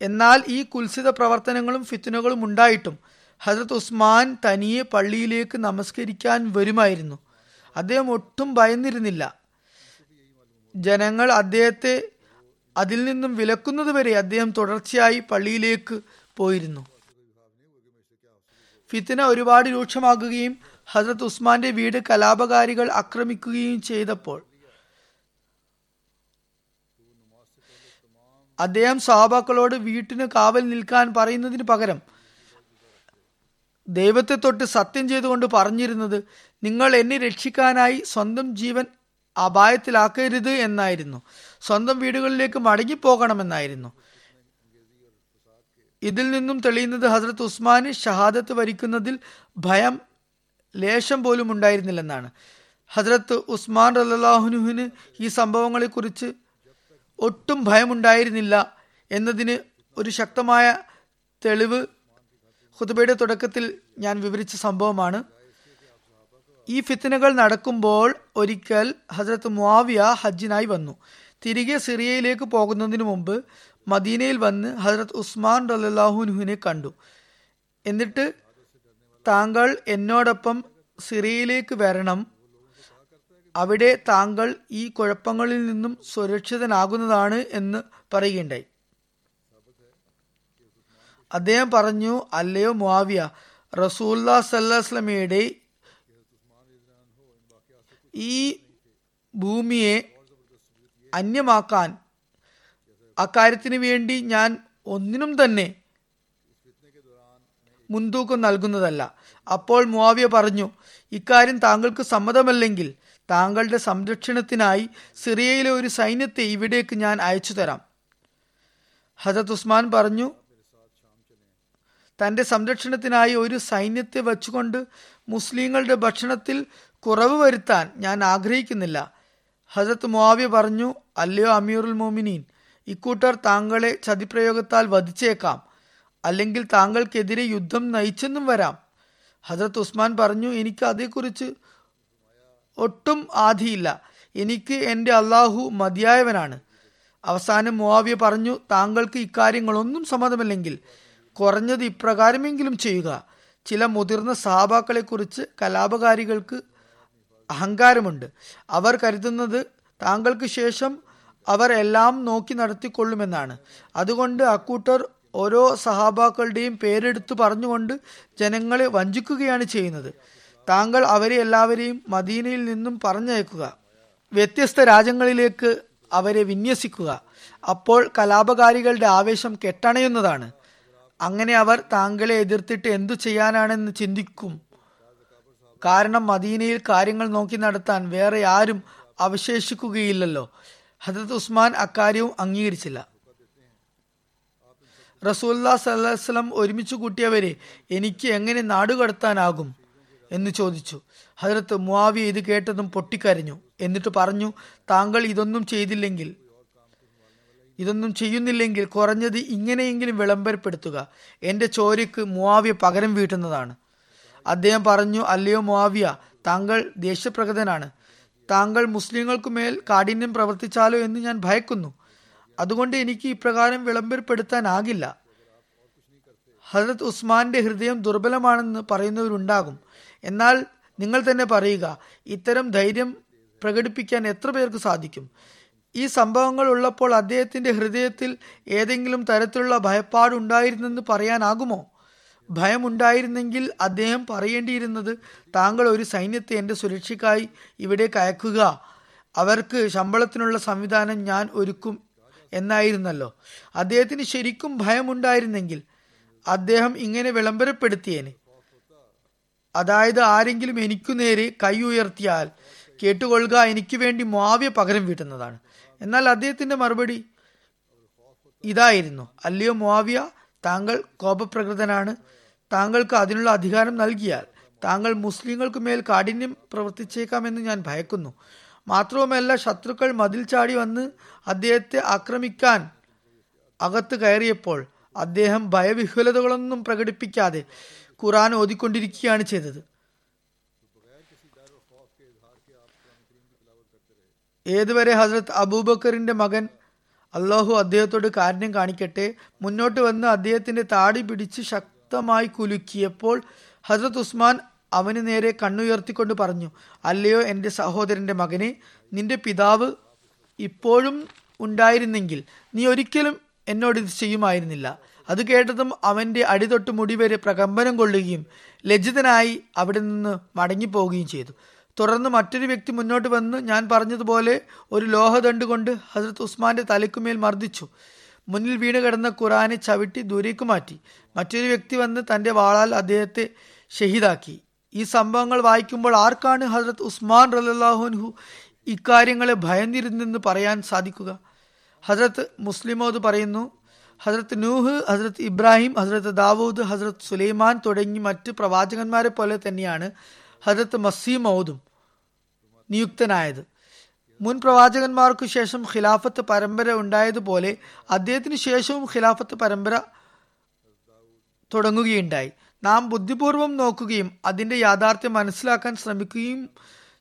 എന്നാൽ ഈ കുൽസിത പ്രവർത്തനങ്ങളും ഫിത്തുനകളും ഉണ്ടായിട്ടും ഹസരത് ഉസ്മാൻ തനിയെ പള്ളിയിലേക്ക് നമസ്കരിക്കാൻ വരുമായിരുന്നു. അദ്ദേഹം ഒട്ടും ഭയന്നിരുന്നില്ല. ജനങ്ങൾ അദ്ദേഹത്തെ അതിൽ നിന്നും വിലക്കുന്നതുവരെ അദ്ദേഹം തുടർച്ചയായി പള്ളിയിലേക്ക് പോയിരുന്നു. ഫിത്തിന ഒരുപാട് രൂക്ഷമാകുകയും ഹസരത് ഉസ്മാന്റെ വീട് കലാപകാരികൾ ആക്രമിക്കുകയും ചെയ്തപ്പോൾ അദ്ദേഹം സഹാബാക്കളോട് വീട്ടിന് കാവൽ നിൽക്കാൻ പറയുന്നതിന് പകരം ദൈവത്തെ തൊട്ട് സത്യം ചെയ്തുകൊണ്ട് പറഞ്ഞിരുന്നത് നിങ്ങൾ എന്നെ രക്ഷിക്കാനായി സ്വന്തം ജീവൻ അപായത്തിലാക്കരുത് എന്നായിരുന്നു. സ്വന്തം വീടുകളിലേക്ക് മടങ്ങിപ്പോകണമെന്നായിരുന്നു. ഇതിൽ നിന്നും തെളിയുന്നത് ഹസ്രത്ത് ഉസ്മാന് ഷഹാദത്ത് വരിക്കുന്നതിൽ ഭയം ലേശം പോലും ഉണ്ടായിരുന്നില്ലെന്നാണ്. ഹസ്രത്ത് ഉസ്മാൻ റല്ലാഹുനുഹിന് ഈ സംഭവങ്ങളെക്കുറിച്ച് ഒട്ടും ഭയമുണ്ടായിരുന്നില്ല എന്നതിന് ഒരു ശക്തമായ തെളിവ് ഹുതുബയുടെ തുടക്കത്തിൽ ഞാൻ വിവരിച്ച സംഭവമാണ്. ഈ ഫിത്തനകൾ നടക്കുമ്പോൾ ഒരിക്കൽ ഹസരത്ത് മുവാവിയ ഹജ്ജിനായി വന്നു. തിരികെ സിറിയയിലേക്ക് പോകുന്നതിന് മുമ്പ് മദീനയിൽ വന്ന് ഹസരത്ത് ഉസ്മാൻ റല്ലാഹുനുഹിനെ കണ്ടു. എന്നിട്ട് താങ്കൾ എന്നോടൊപ്പം സിറിയയിലേക്ക് വരണം. അവിടെ താങ്കൾ ഈ കുഴപ്പങ്ങളിൽ നിന്നും സുരക്ഷിതനാകുന്നതാണ് എന്ന് പറയുകയുണ്ടായി. അദ്ദേഹം പറഞ്ഞു അല്ലയോ മുവാവിയ റസൂല്ലാ സല്ലാസ്ലമിയുടെ ഈ ഭൂമിയെ അന്യമാക്കാൻ അക്കാര്യത്തിന് വേണ്ടി ഞാൻ ഒന്നിനും തന്നെ മുൻതൂക്കം നൽകുന്നതല്ല. അപ്പോൾ മുവാവിയ പറഞ്ഞു ഇക്കാര്യം താങ്കൾക്ക് സമ്മതമല്ലെങ്കിൽ താങ്കളുടെ സംരക്ഷണത്തിനായി സിറിയയിലെ ഒരു സൈന്യത്തെ ഇവിടേക്ക് ഞാൻ അയച്ചു തരാം. ഹജത് ഉസ്മാൻ പറഞ്ഞു തന്റെ സംരക്ഷണത്തിനായി ഒരു സൈന്യത്തെ വച്ചുകൊണ്ട് മുസ്ലിങ്ങളുടെ ഭക്ഷണത്തിൽ കുറവ് വരുത്താൻ ഞാൻ ആഗ്രഹിക്കുന്നില്ല. ഹജത് മുവാവ്യ പറഞ്ഞു അല്ലയോ അമീറുൽ മോമിനീൻ ഇക്കൂട്ടർ താങ്കളെ ചതിപ്രയോഗത്താൽ വധിച്ചേക്കാം. അല്ലെങ്കിൽ താങ്കൾക്കെതിരെ യുദ്ധം നയിച്ചെന്നും വരാം. ഹസരത്ത് ഉസ്മാൻ പറഞ്ഞു എനിക്ക് അതേക്കുറിച്ച് ഒട്ടും ആധിയില്ല. എനിക്ക് എന്റെ അള്ളാഹു മതിയായവനാണ്. അവസാനം മുവാവിയ പറഞ്ഞു താങ്കൾക്ക് ഇക്കാര്യങ്ങളൊന്നും സമ്മതമല്ലെങ്കിൽ കുറഞ്ഞത് ഇപ്രകാരമെങ്കിലും ചെയ്യുക. ചില മുതിർന്ന സഹാബാക്കളെക്കുറിച്ച് കലാപകാരികൾക്ക് അഹങ്കാരമുണ്ട്. അവർ കരുതുന്നത് താങ്കൾക്ക് ശേഷം അവർ എല്ലാം നോക്കി നടത്തിക്കൊള്ളുമെന്നാണ്. അതുകൊണ്ട് അക്കൂട്ടർ ഓരോ സഹാബാക്കളുടെയും പേരെടുത്ത് പറഞ്ഞുകൊണ്ട് ജനങ്ങളെ വഞ്ചിക്കുകയാണ് ചെയ്യുന്നത്. താങ്കൾ അവരെ എല്ലാവരെയും മദീനയിൽ നിന്നും പറഞ്ഞയക്കുക. വ്യത്യസ്ത രാജ്യങ്ങളിലേക്ക് അവരെ വിന്യസിക്കുക. അപ്പോൾ കലാപകാരികളുടെ ആവേശം കെട്ടണയുന്നതാണ്. അങ്ങനെ അവർ താങ്കളെ എതിർത്തിട്ട് എന്തു ചെയ്യാനാണെന്ന് ചിന്തിക്കും. കാരണം മദീനയിൽ കാര്യങ്ങൾ നോക്കി നടത്താൻ വേറെ ആരും അവശേഷിക്കുകയില്ലല്ലോ. ഹജരത് ഉസ്മാൻ അക്കാര്യവും അംഗീകരിച്ചില്ല. റസൂല്ലാ സല്ലാസ്ലം ഒരുമിച്ച് കൂട്ടിയവരെ എനിക്ക് എങ്ങനെ നാടുകടത്താനാകും? എന്ന് ചോദിച്ചു. ഹജരത്ത് മുവാവിയ ഇത് കേട്ടതും പൊട്ടിക്കരഞ്ഞു. എന്നിട്ട് പറഞ്ഞു താങ്കൾ ഇതൊന്നും ചെയ്തില്ലെങ്കിൽ ഇതൊന്നും ചെയ്യുന്നില്ലെങ്കിൽ കുറഞ്ഞത് ഇങ്ങനെയെങ്കിലും വിളംബരപ്പെടുത്തുക. എന്റെ ചോരയ്ക്ക് മുവാവിയ പകരം വീട്ടുന്നതാണ്. അദ്ദേഹം പറഞ്ഞു അല്ലയോ മുവാവിയ താങ്കൾ ദേശപ്രഗതനാണ് താങ്കൾ മുസ്ലിങ്ങൾക്ക് മേൽ കാഠിന്യം പ്രവർത്തിച്ചാലോ എന്ന് ഞാൻ ഭയക്കുന്നു. അതുകൊണ്ട് എനിക്ക് ഇപ്രകാരം വിളംബരപ്പെടുത്താനാകില്ല ഹജരത് ഉസ്മാന്റെ ഹൃദയം ദുർബലമാണെന്ന് പറയുന്നവരുണ്ടാകും. എന്നാൽ നിങ്ങൾ തന്നെ പറയുക ഇത്തരം ധൈര്യം പ്രകടിപ്പിക്കാൻ എത്ര പേർക്ക് സാധിക്കും? ഈ സംഭവങ്ങൾ ഉള്ളപ്പോൾ അദ്ദേഹത്തിന്റെ ഹൃദയത്തിൽ ഏതെങ്കിലും തരത്തിലുള്ള ഭയപ്പാടുണ്ടായിരുന്നെന്ന് പറയാനാകുമോ? ഭയമുണ്ടായിരുന്നെങ്കിൽ അദ്ദേഹം പറയേണ്ടിയിരുന്നത് താങ്കൾ ഒരു സൈന്യത്തെ എന്റെ സുരക്ഷയ്ക്കായി ഇവിടെ അയക്കുക അവർക്ക് ശമ്പളത്തിനുള്ള സംവിധാനം ഞാൻ ഒരുക്കും എന്നായിരുന്നല്ലോ. അദ്ദേഹത്തിന് ശരിക്കും ഭയമുണ്ടായിരുന്നെങ്കിൽ അദ്ദേഹം ഇങ്ങനെ വിളംബരപ്പെടുത്തിയേനെ. അതായത് ആരെങ്കിലും എനിക്കു നേരെ കൈ ഉയർത്തിയാൽ കേട്ടുകൊള്ളുക എനിക്ക് വേണ്ടി മാവ്യ പകരം വീട്ടുന്നതാണ്. എന്നാൽ അദ്ദേഹത്തിന്റെ മറുപടി ഇതായിരുന്നു. അല്ലയോ മാവ്യ താങ്കൾ കോപപ്രകൃതനാണ്. താങ്കൾക്ക് അതിനുള്ള അധികാരം നൽകിയാൽ താങ്കൾ മുസ്ലിങ്ങൾക്ക് മേൽ കാഠിന്യം പ്രവർത്തിച്ചേക്കാമെന്ന് ഞാൻ ഭയക്കുന്നു. മാത്രവുമല്ല ശത്രുക്കൾ മതിൽ ചാടി വന്ന് അദ്ദേഹത്തെ ആക്രമിക്കാൻ അകത്ത് കയറിയപ്പോൾ അദ്ദേഹം ഭയവിഹ്വലതകളൊന്നും പ്രകടിപ്പിക്കാതെ ഖുറാൻ ഓതിക്കൊണ്ടിരിക്കുകയാണ് ചെയ്തത്. ഏതുവരെ ഹസ്രത്ത് അബൂബക്കറിന്റെ മകൻ അള്ളാഹു അദ്ദേഹത്തോട് കാരുണ്യം കാണിക്കട്ടെ മുന്നോട്ട് വന്ന് അദ്ദേഹത്തിന്റെ താടി പിടിച്ച് ശക്തമായി കുലുക്കിയപ്പോൾ ഹസ്രത്ത് ഉസ്മാൻ അവന് നേരെ കണ്ണുയർത്തിക്കൊണ്ട് പറഞ്ഞു അല്ലയോ എന്റെ സഹോദരന്റെ മകനെ നിന്റെ പിതാവ് ഇപ്പോഴും ഉണ്ടായിരുന്നെങ്കിൽ നീ ഒരിക്കലും എന്നോട് ഇത് ചെയ്യുമായിരുന്നില്ല. അത് കേട്ടതും അവന്റെ അടിതൊട്ട് മുടി വരെ പ്രകമ്പനം കൊള്ളുകയും ലജ്ജിതനായി അവിടെ നിന്ന് മടങ്ങിപ്പോവുകയും ചെയ്തു. തുടർന്ന് മറ്റൊരു വ്യക്തി മുന്നോട്ട് വന്ന് ഞാൻ പറഞ്ഞതുപോലെ ഒരു ലോഹദണ്ട് കൊണ്ട് ഹസരത്ത് ഉസ്മാന്റെ തലയ്ക്കുമേൽ മർദ്ദിച്ചു. മുന്നിൽ വീണ് കിടന്ന ഖുറാനെ ചവിട്ടി ദൂരേക്ക് മാറ്റി. മറ്റൊരു വ്യക്തി വന്ന് തന്റെ വാളാൽ അദ്ദേഹത്തെ ഷഹീദാക്കി. ഈ സംഭവങ്ങൾ വായിക്കുമ്പോൾ ആർക്കാണ് ഹസരത്ത് ഉസ്മാൻ റലാഹുൻഹു ഇക്കാര്യങ്ങളെ ഭയന്നിരുന്നെന്ന് പറയാൻ സാധിക്കുക? ഹസരത്ത് മുസ്ലിമോദ് പറയുന്നു ഹസരത്ത് നൂഹ് ഹസരത്ത് ഇബ്രാഹിം ഹസരത്ത് ദാവൂദ് ഹസരത്ത് സുലൈമാൻ തുടങ്ങി മറ്റ് പ്രവാചകന്മാരെ പോലെ തന്നെയാണ് ഹസരത്ത് മസീമൗദും നിയുക്തനായത്. മുൻ പ്രവാചകന്മാർക്കു ശേഷം ഖിലാഫത്ത് പരമ്പര ഉണ്ടായതുപോലെ അദ്ദേഹത്തിന് ശേഷവും ഖിലാഫത്ത് പരമ്പര തുടങ്ങുകയുണ്ടായി. നാം ബുദ്ധിപൂർവം നോക്കുകയും അതിന്റെ യാഥാർത്ഥ്യം മനസ്സിലാക്കാൻ ശ്രമിക്കുകയും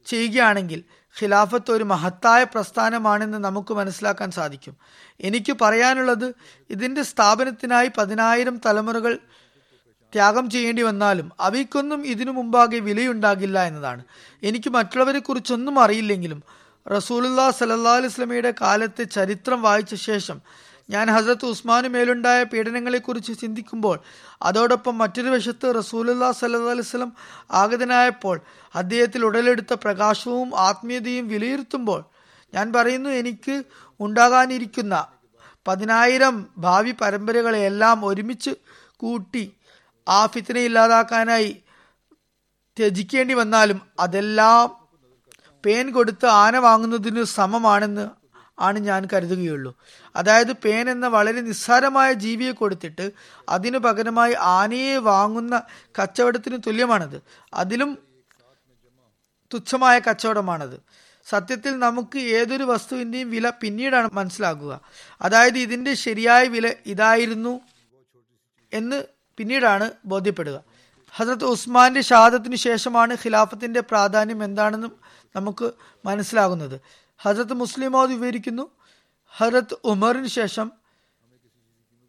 ചെയ്യുകയാണെങ്കിൽ ഖിലാഫത്ത് ഒരു മഹത്തായ പ്രസ്ഥാനമാണെന്ന് നമുക്ക് മനസ്സിലാക്കാൻ സാധിക്കും. എനിക്ക് പറയാനുള്ളത് ഇതിന്റെ സ്ഥാപനത്തിനായി പതിനായിരം തലമുറകൾ ത്യാഗം ചെയ്യേണ്ടി വന്നാലും അവയ്ക്കൊന്നും ഇതിനു മുമ്പാകെ വിലയുണ്ടാകില്ല എന്നതാണ്. എനിക്ക് മറ്റുള്ളവരെ കുറിച്ചൊന്നും അറിയില്ലെങ്കിലും റസൂലുല്ലാ സലല്ലാ അലുസ്ലമിയുടെ കാലത്തെ ചരിത്രം വായിച്ച ശേഷം ഞാൻ ഹസരത്ത് ഉസ്മാനു മേലുണ്ടായ പീഡനങ്ങളെക്കുറിച്ച് ചിന്തിക്കുമ്പോൾ അതോടൊപ്പം മറ്റൊരു വശത്ത് റസൂലുല്ലാ സല്ലാ അലുസ്ലം ആഗതനായപ്പോൾ അദ്ദേഹത്തിൽ ഉടലെടുത്ത പ്രകാശവും ആത്മീയതയും വിലയിരുത്തുമ്പോൾ ഞാൻ പറയുന്നു എനിക്ക് ഉണ്ടാകാനിരിക്കുന്ന പതിനായിരം ഭാവി പരമ്പരകളെയെല്ലാം ഒരുമിച്ച് കൂട്ടി ആ ഫിത്തിനെ ഇല്ലാതാക്കാനായി ത്യജിക്കേണ്ടി വന്നാലും അതെല്ലാം പേൻ കൊടുത്ത് ആന വാങ്ങുന്നതിന് സമമാണെന്ന് ആണ് ഞാൻ കരുതുകയുള്ളൂ. അതായത് പേൻ എന്ന വളരെ നിസ്സാരമായ ജീവിയെ കൊടുത്തിട്ട് അതിനു പകരമായി ആനയെ വാങ്ങുന്ന കച്ചവടത്തിന് തുല്യമാണത്. അതിലും തുച്ഛമായ കച്ചവടമാണത്. സത്യത്തിൽ നമുക്ക് ഏതൊരു വസ്തുവിന്റെയും വില പിന്നീടാണ് മനസ്സിലാക്കുക അതായത് ഇതിന്റെ ശരിയായ വില ഇതായിരുന്നു എന്ന് പിന്നീടാണ് ബോധ്യപ്പെടുക. ഹസരത്ത് ഉസ്മാന്റെ ഷഹാദത്തിന് ശേഷമാണ് ഖിലാഫത്തിന്റെ പ്രാധാന്യം എന്താണെന്ന് നമുക്ക് മനസ്സിലാകുന്നത്. ഹസരത്ത് മുസ്ലിമോദ് വിവരിക്കുന്നു? ഹസരത്ത് ഉമറിന് ശേഷം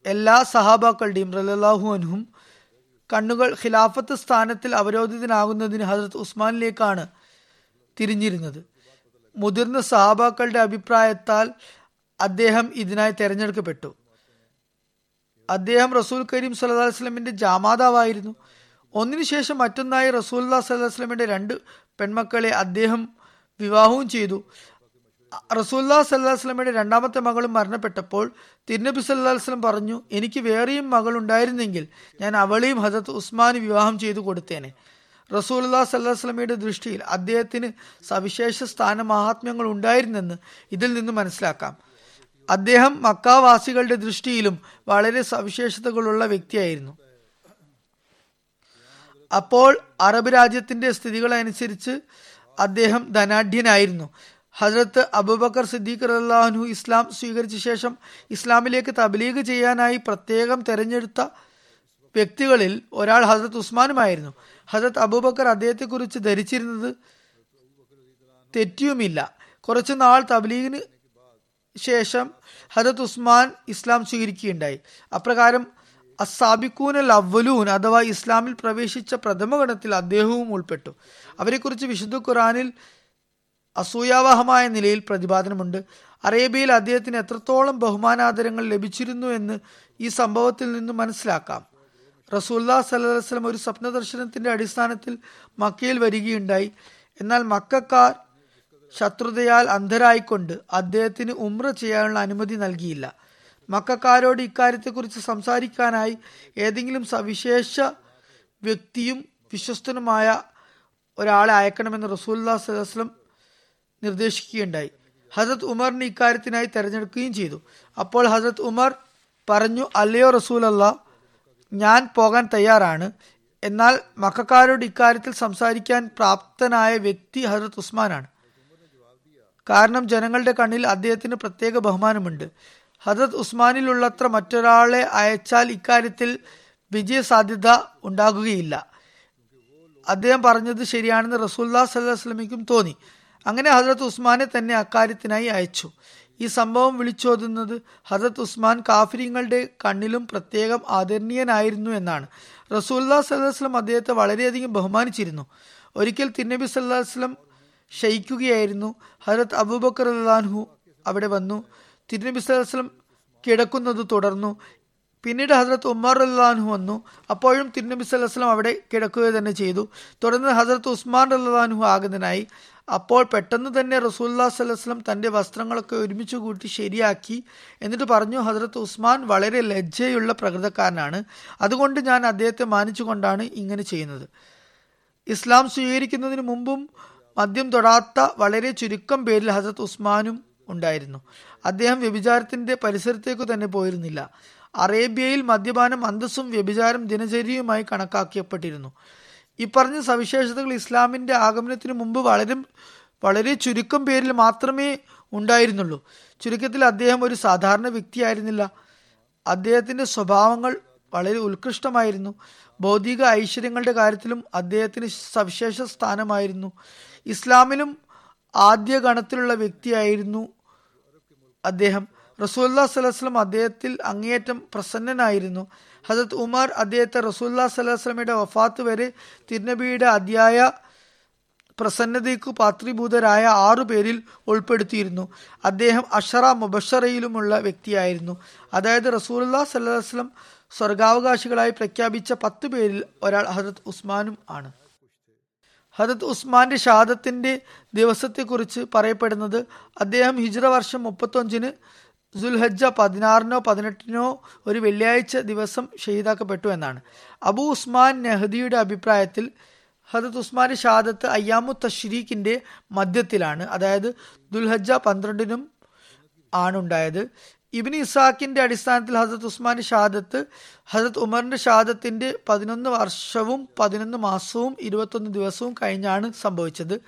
എല്ലാ സഹാബാക്കളുടെയും റലാഹു അൻഹും കണ്ണുകൾ ഖിലാഫത്ത് സ്ഥാനത്തിൽ അവരോധിതനാകുന്നതിന് ഹസരത്ത് ഉസ്മാനിലേക്കാണ് തിരിഞ്ഞിരുന്നത്. മുതിർന്ന സഹാബാക്കളുടെ അഭിപ്രായത്താൽ അദ്ദേഹം ഇതിനായി തെരഞ്ഞെടുക്കപ്പെട്ടു. അദ്ദേഹം റസൂൽ കരീം സല്ലാ വസ്ലമിന്റെ ജാമാതാവായിരുന്നു. ഒന്നിനു ശേഷം മറ്റൊന്നായി റസൂൽ സല്ലാ വസ്ലമിന്റെ രണ്ട് പെൺമക്കളെ അദ്ദേഹം വിവാഹവും ചെയ്തു. റസൂല്ലാ സല്ലാ വസ്ലമയുടെ രണ്ടാമത്തെ മകളും മരണപ്പെട്ടപ്പോൾ തിരുനബി സല്ലാ വസ്ലം പറഞ്ഞു എനിക്ക് വേറെയും മകൾ ഉണ്ടായിരുന്നെങ്കിൽ ഞാൻ അവളെയും ഹസത്ത് ഉസ്മാന് വിവാഹം ചെയ്തു കൊടുത്തേനെ. റസൂല്ലാ സല്ലാ വസ്ലമയുടെ ദൃഷ്ടിയിൽ അദ്ദേഹത്തിന് സവിശേഷ സ്ഥാന മഹാത്മ്യങ്ങൾ ഉണ്ടായിരുന്നെന്ന് ഇതിൽ നിന്ന് മനസ്സിലാക്കാം. അദ്ദേഹം മക്കാവാസികളുടെ ദൃഷ്ടിയിലും വളരെ സവിശേഷതകളുള്ള വ്യക്തിയായിരുന്നു. അപ്പോൾ അറബ് രാജ്യത്തിന്റെ സ്ഥിതികളനുസരിച്ച് അദ്ദേഹം ധനാഢ്യനായിരുന്നു. ഹജ്രത്ത് അബുബക്കർ സിദ്ദീഖ് റഹ്ലാഹു ഇസ്ലാം സ്വീകരിച്ച ശേഷം ഇസ്ലാമിലേക്ക് തബ്ലീഗ് ചെയ്യാനായി പ്രത്യേകം തെരഞ്ഞെടുത്ത വ്യക്തികളിൽ ഒരാൾ ഹസരത്ത് ഉസ്മാനുമായിരുന്നു. ഹസരത്ത് അബൂബക്കർ അദ്ദേഹത്തെക്കുറിച്ച് ധരിച്ചിരുന്നത് തെറ്റിയുമില്ല കുറച്ചു നാൾ തബ്ലീഗിന് ശേഷം ഹജത് ഉസ്മാൻ ഇസ്ലാം സ്വീകരിക്കുകയുണ്ടായി. അപ്രകാരം അസാബിക്കൂൻ അൽ അവലൂൻ അഥവാ ഇസ്ലാമിൽ പ്രവേശിച്ച പ്രഥമഗണത്തിൽ അദ്ദേഹവും ഉൾപ്പെട്ടു. അവരെക്കുറിച്ച് വിശുദ്ധ ഖുറാനിൽ അസൂയാവഹമായ നിലയിൽ പ്രതിപാദനമുണ്ട്. അറേബ്യയിൽ അദ്ദേഹത്തിന് എത്രത്തോളം ബഹുമാനാദരങ്ങൾ ലഭിച്ചിരുന്നു എന്ന് ഈ സംഭവത്തിൽ നിന്ന് മനസ്സിലാക്കാം. റസൂല്ലാ സല്ലാസ്ലം ഒരു സ്വപ്നദർശനത്തിന്റെ അടിസ്ഥാനത്തിൽ മക്കയിൽ വരികയുണ്ടായി. എന്നാൽ മക്കാർ ശത്രുതയാൽ അന്ധരായിക്കൊണ്ട് അദ്ദേഹത്തിന് ഉമ്ര ചെയ്യാനുള്ള അനുമതി നൽകിയില്ല. മക്കാരോട് ഇക്കാര്യത്തെക്കുറിച്ച് സംസാരിക്കാനായി ഏതെങ്കിലും സവിശേഷ വ്യക്തിയും വിശ്വസ്തനുമായ ഒരാളെ അയക്കണമെന്ന് റസൂല്ലാ സലഹ്സ്ലം നിർദ്ദേശിക്കുകയുണ്ടായി. ഹസരത് ഉമറിന് ഇക്കാര്യത്തിനായി തെരഞ്ഞെടുക്കുകയും ചെയ്തു. അപ്പോൾ ഹസരത് ഉമർ പറഞ്ഞു അല്ലയോ റസൂൽ അല്ല ഞാൻ പോകാൻ തയ്യാറാണ്. എന്നാൽ മക്കാരോട് ഇക്കാര്യത്തിൽ സംസാരിക്കാൻ പ്രാപ്തനായ വ്യക്തി ഹസരത് ഉസ്മാനാണ്. കാരണം ജനങ്ങളുടെ കണ്ണിൽ അദ്ദേഹത്തിന് പ്രത്യേക ബഹുമാനമുണ്ട്. ഹസരത് ഉസ്മാനിലുള്ളത്ര മറ്റൊരാളെ അയച്ചാൽ ഇക്കാര്യത്തിൽ വിജയ സാധ്യത ഉണ്ടാകുകയില്ല. അദ്ദേഹം പറഞ്ഞത് ശരിയാണെന്ന് റസൂല്ലാ സല്ലാസ്ലമിക്കും തോന്നി. അങ്ങനെ ഹജരത് ഉസ്മാനെ തന്നെ അക്കാര്യത്തിനായി അയച്ചു. ഈ സംഭവം വിളിച്ചോതുന്നത് ഹജരത് ഉസ്മാൻ കാഫിരിങ്ങളുടെ കണ്ണിലും പ്രത്യേകം ആദരണീയനായിരുന്നു എന്നാണ്. റസൂല്ലാ സല്ലാസ്ലം അദ്ദേഹത്തെ വളരെയധികം ബഹുമാനിച്ചിരുന്നു. ഒരിക്കൽ തിന്നബി സല്ലാസ്ലം ക്ഷയിക്കുകയായിരുന്നു ഹരത് അബൂബക്കർ അള്ളാൻഹു അവിടെ വന്നു. തിരുനബി സല്ലാസ്ലം കിടക്കുന്നത് തുടർന്നു. പിന്നീട് ഹസരത്ത് ഉമ്മർ അള്ളാൻഹു വന്നു. അപ്പോഴും തിരുനബി സല്ലാസ്ലം അവിടെ കിടക്കുക തന്നെ ചെയ്തു. തുടർന്ന് ഹസരത്ത് ഉസ്മാൻ അള്ളാൻഹു ആകുന്നതിനായി അപ്പോൾ പെട്ടെന്ന് തന്നെ റസൂല്ലാ സ്വലം തന്റെ വസ്ത്രങ്ങളൊക്കെ ഒരുമിച്ച് കൂട്ടി ശരിയാക്കി. എന്നിട്ട് പറഞ്ഞു ഹസരത്ത് ഉസ്മാൻ വളരെ ലജ്ജയുള്ള പ്രകൃതക്കാരനാണ്. അതുകൊണ്ട് ഞാൻ അദ്ദേഹത്തെ മാനിച്ചുകൊണ്ടാണ് ഇങ്ങനെ ചെയ്യുന്നത്. ഇസ്ലാം സ്വീകരിക്കുന്നതിന് മുമ്പും മദ്യം തൊടാത്ത വളരെ ചുരുക്കം പേരിൽ ഹസരത്ത് ഉസ്മാനും ഉണ്ടായിരുന്നു. അദ്ദേഹം വ്യഭിചാരത്തിന്റെ പരിസരത്തേക്കു തന്നെ പോയിരുന്നില്ല. അറേബ്യയിൽ മദ്യപാനം അന്തസ്സും വ്യഭിചാരം ദിനചര്യയുമായി കണക്കാക്കപ്പെട്ടിരുന്നു ഈ പറഞ്ഞ സവിശേഷതകൾ ഇസ്ലാമിന്റെ ആഗമനത്തിന് മുമ്പ് വളരെ വളരെ ചുരുക്കം പേരിൽ മാത്രമേ ഉണ്ടായിരുന്നുള്ളൂ. ചുരുക്കത്തിൽ അദ്ദേഹം ഒരു സാധാരണ വ്യക്തിയായിരുന്നില്ല. അദ്ദേഹത്തിന്റെ സ്വഭാവങ്ങൾ വളരെ ഉത്കൃഷ്ടമായിരുന്നു. ഭൗതിക ഐശ്വര്യങ്ങളുടെ കാര്യത്തിലും അദ്ദേഹത്തിന് സവിശേഷ സ്ഥാനമായിരുന്നു. ഇസ്ലാമിലും ആദ്യ ഗണത്തിലുള്ള വ്യക്തിയായിരുന്നു അദ്ദേഹം. റസൂല്ലാ സലഹ്സ്ലം അദ്ദേഹത്തിൽ അങ്ങേയറ്റം പ്രസന്നനായിരുന്നു. ഹസരത് ഉമാർ അദ്ദേഹത്തെ റസൂല്ലാ സലഹ്സ്ലമിയുടെ വഫാത്ത് വരെ തിരുനബിയുടെ അധ്യായ പ്രസന്നതയ്ക്കു പാത്രീഭൂതരായ ആറു പേരിൽ ഉൾപ്പെടുത്തിയിരുന്നു. അദ്ദേഹം അഷറ മുബഷറയിലുമുള്ള വ്യക്തിയായിരുന്നു. അതായത് റസൂല്ലാ സല്ലാസ്ലം സ്വർഗാവകാശികളായി പ്രഖ്യാപിച്ച പത്ത് പേരിൽ ഒരാൾ ഹജത് ഉസ്മാനും ആണ്. ഹജത് ഉസ്മാന്റെ ഷഹാദത്തിന്റെ ദിവസത്തെക്കുറിച്ച് പറയപ്പെടുന്നത് അദ്ദേഹം ഹിജ്ര വർഷം മുപ്പത്തൊഞ്ചിന് സുൽഹജ്ജ പതിനാറിനോ പതിനെട്ടിനോ ഒരു വെള്ളിയാഴ്ച ദിവസം ഷഹീദാക്കപ്പെട്ടു എന്നാണ്. അബു ഉസ്മാൻ നെഹദിയുടെ അഭിപ്രായത്തിൽ ഹദത് ഉസ്മാന്റെ ഷാദത്ത് അയ്യാമു തഷ്രീഖിന്റെ മധ്യത്തിലാണ്. അതായത് ദുൽഹജ്ജ പന്ത്രണ്ടിനും ആണുണ്ടായത്. ഇബിന് ഇസാഖിന്റെ അടിസ്ഥാനത്തിൽ ഹസരത് ഉസ്മാൻ ഷാദത്ത് ഹസരത് ഉമറിന്റെ ഷാദത്തിന്റെ പതിനൊന്ന് വർഷവും പതിനൊന്ന് മാസവും ഇരുപത്തൊന്ന് ദിവസവും കഴിഞ്ഞാണ് സംഭവിച്ചത്.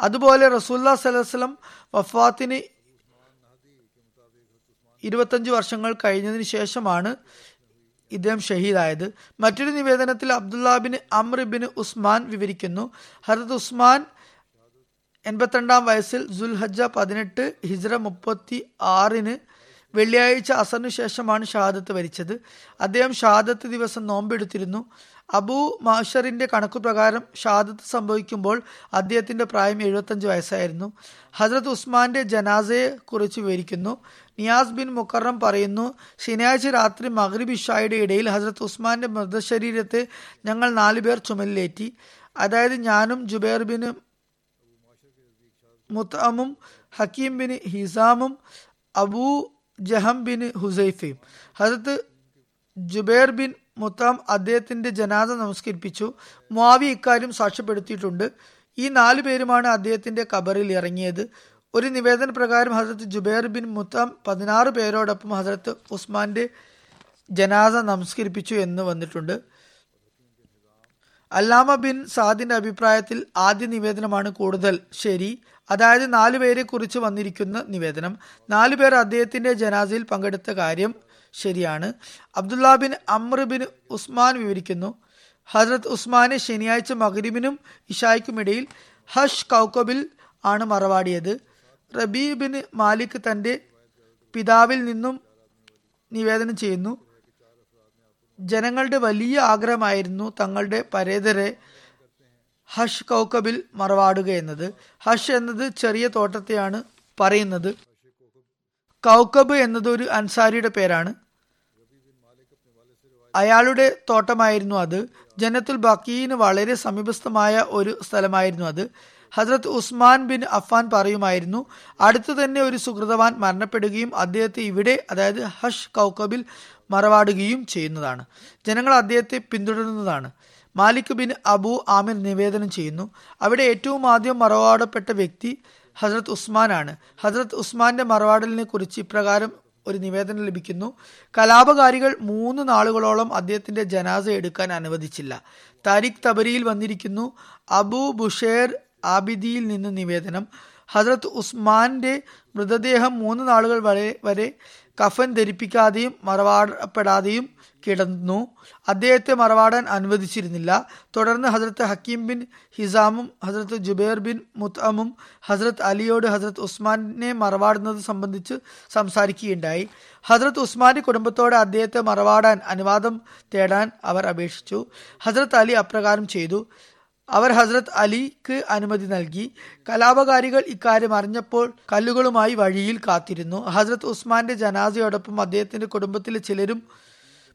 അതുപോലെ റസൂല്ലാ സലഹ്സ്ലം വഫാത്തിന് ഇരുപത്തഞ്ച് വർഷങ്ങൾ കഴിഞ്ഞതിന് ശേഷമാണ് ഇദ്ദേഹം ഷഹീദായത്. മറ്റൊരു നിവേദനത്തിൽ Abdullah bin Amr bin Usman വിവരിക്കുന്നു. ഹരത് ഉസ്മാൻ എൺപത്തിരണ്ടാം വയസ്സിൽ ജുൽഹജ പതിനെട്ട് ഹിജ്ര മുപ്പത്തി ആറിന് വെള്ളിയാഴ്ച അസറിന് ശേഷമാണ് ഷഹാദത്ത് വരിച്ചത്. അദ്ദേഹം ഷാദത്ത് ദിവസം നോമ്പെടുത്തിരുന്നു. അബൂ മാഷറിന്റെ കണക്കുപ്രകാരം ഷാദത്ത് സംഭവിക്കുമ്പോൾ അദ്ദേഹത്തിന്റെ പ്രായം എഴുപത്തഞ്ച് വയസ്സായിരുന്നു. ഹസ്രത് ഉസ്മാന്റെ ജനാസയെ കുറിച്ച് വിവരിക്കുന്നു. നിയാസ് ബിൻ മുക്കറം പറയുന്നു ശനിയാഴ്ച രാത്രി മഗ്രിബ് ഇഷായുടെ ഇടയിൽ ഹസ്രത്ത് ഉസ്മാന്റെ മൃതശരീരത്തെ ഞങ്ങൾ നാലുപേർ ചുമലിലേറ്റി. അതായത് ഞാനും ജുബേർ ബിൻ മുത്തമും ഹക്കീം ബിൻ ഹിസാമും അബൂ ജഹം ബിൻ ഹുസൈഫയും ഹസത്ത് ജുബേർ ബിൻ മുത്താം അദ്ദേഹത്തിന്റെ ജനാദ നമസ്കരിപ്പിച്ചു. മുവി ഇക്കാര്യം സാക്ഷ്യപ്പെടുത്തിയിട്ടുണ്ട്. ഈ നാലു പേരുമാണ് അദ്ദേഹത്തിന്റെ കബറിൽ ഇറങ്ങിയത്. ഒരു നിവേദന പ്രകാരം ഹസരത്ത് ജുബേർ ബിൻ മുത്താം പതിനാറ് പേരോടൊപ്പം ഹസരത്ത് ഉസ്മാന്റെ ജനാസ നമസ്കരിപ്പിച്ചു എന്ന് വന്നിട്ടുണ്ട്. അല്ലാമ ബിൻ സാദിന്റെ അഭിപ്രായത്തിൽ ആദ്യ നിവേദനമാണ് കൂടുതൽ ശരി. അതായത് നാലു പേരെ കുറിച്ച് വന്നിരിക്കുന്ന നിവേദനം. നാലു പേർ അദ്ദേഹത്തിന്റെ ജനാസയിൽ പങ്കെടുത്ത കാര്യം ശരിയാണ്. Abdullah bin Amr bin Usman വിവരിക്കുന്നു. ഹജ്രത് ഉസ്മാനെ ശനിയാഴ്ച മഹരിബിനും ഇഷായ്ക്കുമിടയിൽ ഹഷ് കൗക്കബിൽ ആണ് മറവാടിയത്. റബീ ബിൻ മാലിക് തന്റെ പിതാവിൽ നിന്നും നിവേദനം ചെയ്യുന്നു. ജനങ്ങളുടെ വലിയ ആഗ്രഹമായിരുന്നു തങ്ങളുടെ പരേതരെ ഹഷ് കൗക്കബിൽ മറവാടുക എന്നത്. ഹഷ് എന്നത് ചെറിയ തോട്ടത്തെയാണ് പറയുന്നത്. കൗക്കബ് എന്നത് ഒരു അൻസാരിയുടെ പേരാണ്. അയാളുടെ തോട്ടമായിരുന്നു അത്. ജനത്തുൽ ബക്കീന് വളരെ സമീപസ്ഥമായ ഒരു സ്ഥലമായിരുന്നു അത്. ഹസ്രത്ത് ഉസ്മാൻ ബിൻ അഫാൻ പറയുമായിരുന്നു അടുത്തു തന്നെ ഒരു സുഹൃതവാൻ മരണപ്പെടുകയും അദ്ദേഹത്തെ ഇവിടെ അതായത് ഹഷ് കൗക്കബിൽ മറവാടുകയും ചെയ്യുന്നതാണ്. ജനങ്ങൾ അദ്ദേഹത്തെ പിന്തുടരുന്നതാണ്. മാലിക് ബിൻ അബു ആമിർ നിവേദനം ചെയ്യുന്നു. അവിടെ ഏറ്റവും ആദ്യം മറവാടപ്പെട്ട വ്യക്തി ഹസ്രത്ത് ഉസ്മാനാണ്. ഹസ്രത്ത് ഉസ്മാന്റെ മറവാടലിനെ കുറിച്ച് ഇപ്രകാരം ഒരു നിവേദനം ലഭിക്കുന്നു. കലാപകാരികൾ മൂന്ന് നാളുകളോളം അദ്ദേഹത്തിന്റെ ജനാസ എടുക്കാൻ അനുവദിച്ചില്ല. താരിഖ് തബരിയിൽ വന്നിരിക്കുന്നു. അബു ബുഷേർ ആബിദിയിൽ നിന്ന് നിവേദനം. ഹസ്രത്ത് ഉസ്മാന്റെ മൃതദേഹം മൂന്ന് നാളുകൾ വരെ വരെ കഫൻ ധരിപ്പിക്കാതെയും മറവാടപ്പെടാതെയും കിടന്നു. അദ്ദേഹത്തെ മറവാടാൻ അനുവദിച്ചിരുന്നില്ല. തുടർന്ന് ഹസ്രത്ത് ഹക്കീം ബിൻ ഹിസാമും ഹസ്രത്ത് ജുബൈർ ബിൻ മുത്തമും ഹസ്രത്ത് അലിയോട് ഹസ്രത്ത് ഉസ്മാനെ മറവാടുന്നത് സംബന്ധിച്ച് സംസാരിക്കുകയുണ്ടായി. ഹസ്രത്ത് ഉസ്മാന്റെ കുടുംബത്തോടെ അദ്ദേഹത്തെ മറവാടാൻ അനുവാദം തേടാൻ അവർ അപേക്ഷിച്ചു. ഹസ്രത്ത് അലി അപ്രകാരം ചെയ്തു. അവർ ഹസ്രത്ത് അലിക്ക് അനുമതി നൽകി. കലാപകാരികൾ ഇക്കാര്യം അറിഞ്ഞപ്പോൾ കല്ലുകളുമായി വഴിയിൽ കാത്തിരുന്നു. ഹസ്രത്ത് ഉസ്മാന്റെ ജനാസയോടൊപ്പം അദ്ദേഹത്തിന്റെ കുടുംബത്തിലെ ചിലരും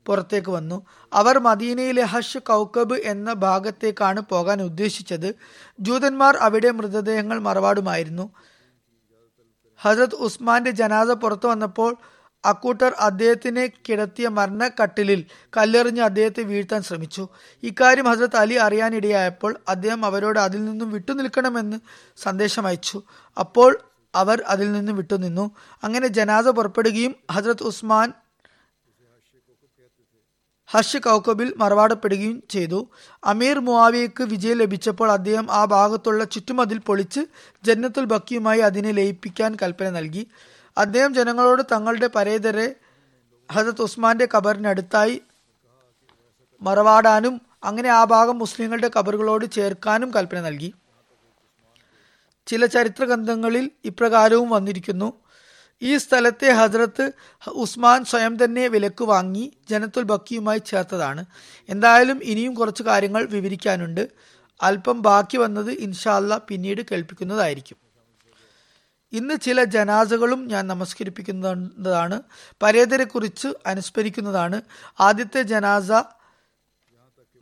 പുറത്തേക്ക് വന്നു. അവർ മദീനയിലെ ഹഷ് കൗക്കബ് എന്ന ഭാഗത്തേക്കാണ് പോകാൻ ഉദ്ദേശിച്ചത്. ജൂതന്മാർ അവിടെ മൃതദേഹങ്ങൾ മറവാടുമായിരുന്നു. ഹസ്രത്ത് ഉസ്മാന്റെ ജനാസ പുറത്തു വന്നപ്പോൾ അക്കൂട്ടർ അദ്ദേഹത്തിനെ കിടത്തിയ മരണക്കട്ടിലിൽ കല്ലെറിഞ്ഞ് അദ്ദേഹത്തെ വീഴ്ത്താൻ ശ്രമിച്ചു. ഇക്കാര്യം ഹസ്രത്ത് അലി അറിയാനിടയായപ്പോൾ അദ്ദേഹം അവരോട് അതിൽ നിന്നും വിട്ടുനിൽക്കണമെന്ന് സന്ദേശം അയച്ചു. അപ്പോൾ അവർ അതിൽ നിന്നും വിട്ടുനിന്നു. അങ്ങനെ ജനാസ പുറപ്പെടുകയും ഹസരത് ഉസ്മാൻ ഹർഷ് കൗക്കബിൽ മറവാടപ്പെടുകയും ചെയ്തു. അമീർ മുവാവിയക്ക് വിജയം ലഭിച്ചപ്പോൾ അദ്ദേഹം ആ ഭാഗത്തുള്ള ചുറ്റുമതിൽ പൊളിച്ച് ജന്നത്തുൽ ബക്കിയുമായി അതിനെ ലയിപ്പിക്കാൻ കൽപ്പന നൽകി. അദ്ദേഹം ജനങ്ങളോട് തങ്ങളുടെ പരേതരെ ഹസത്ത് ഉസ്മാന്റെ കബറിനടുത്തായി മറവാടാനും അങ്ങനെ ആ ഭാഗം മുസ്ലിങ്ങളുടെ കബറുകളോട് ചേർക്കാനും കൽപ്പന നൽകി. ചില ചരിത്ര ഗ്രന്ഥങ്ങളിൽ ഇപ്രകാരവും വന്നിരിക്കുന്നു. ഈ സ്ഥലത്തെ ഹസ്രത്ത് ഉസ്മാൻ സ്വയം തന്നെ വിലക്ക് വാങ്ങി ജനത്തുൽ ബക്കിയുമായി ചേർത്തതാണ്. എന്തായാലും ഇനിയും കുറച്ച് കാര്യങ്ങൾ വിവരിക്കാനുണ്ട്. അല്പം ബാക്കി വന്നത് ഇൻഷാല്ല പിന്നീട് കേൾപ്പിക്കുന്നതായിരിക്കും. ഇന്ന് ചില ജനാസകളും ഞാൻ നമസ്കരിപ്പിക്കുന്നതാണ്. പരേതരെ കുറിച്ച് അനുസ്മരിക്കുന്നതാണ്. ആദ്യത്തെ ജനാസ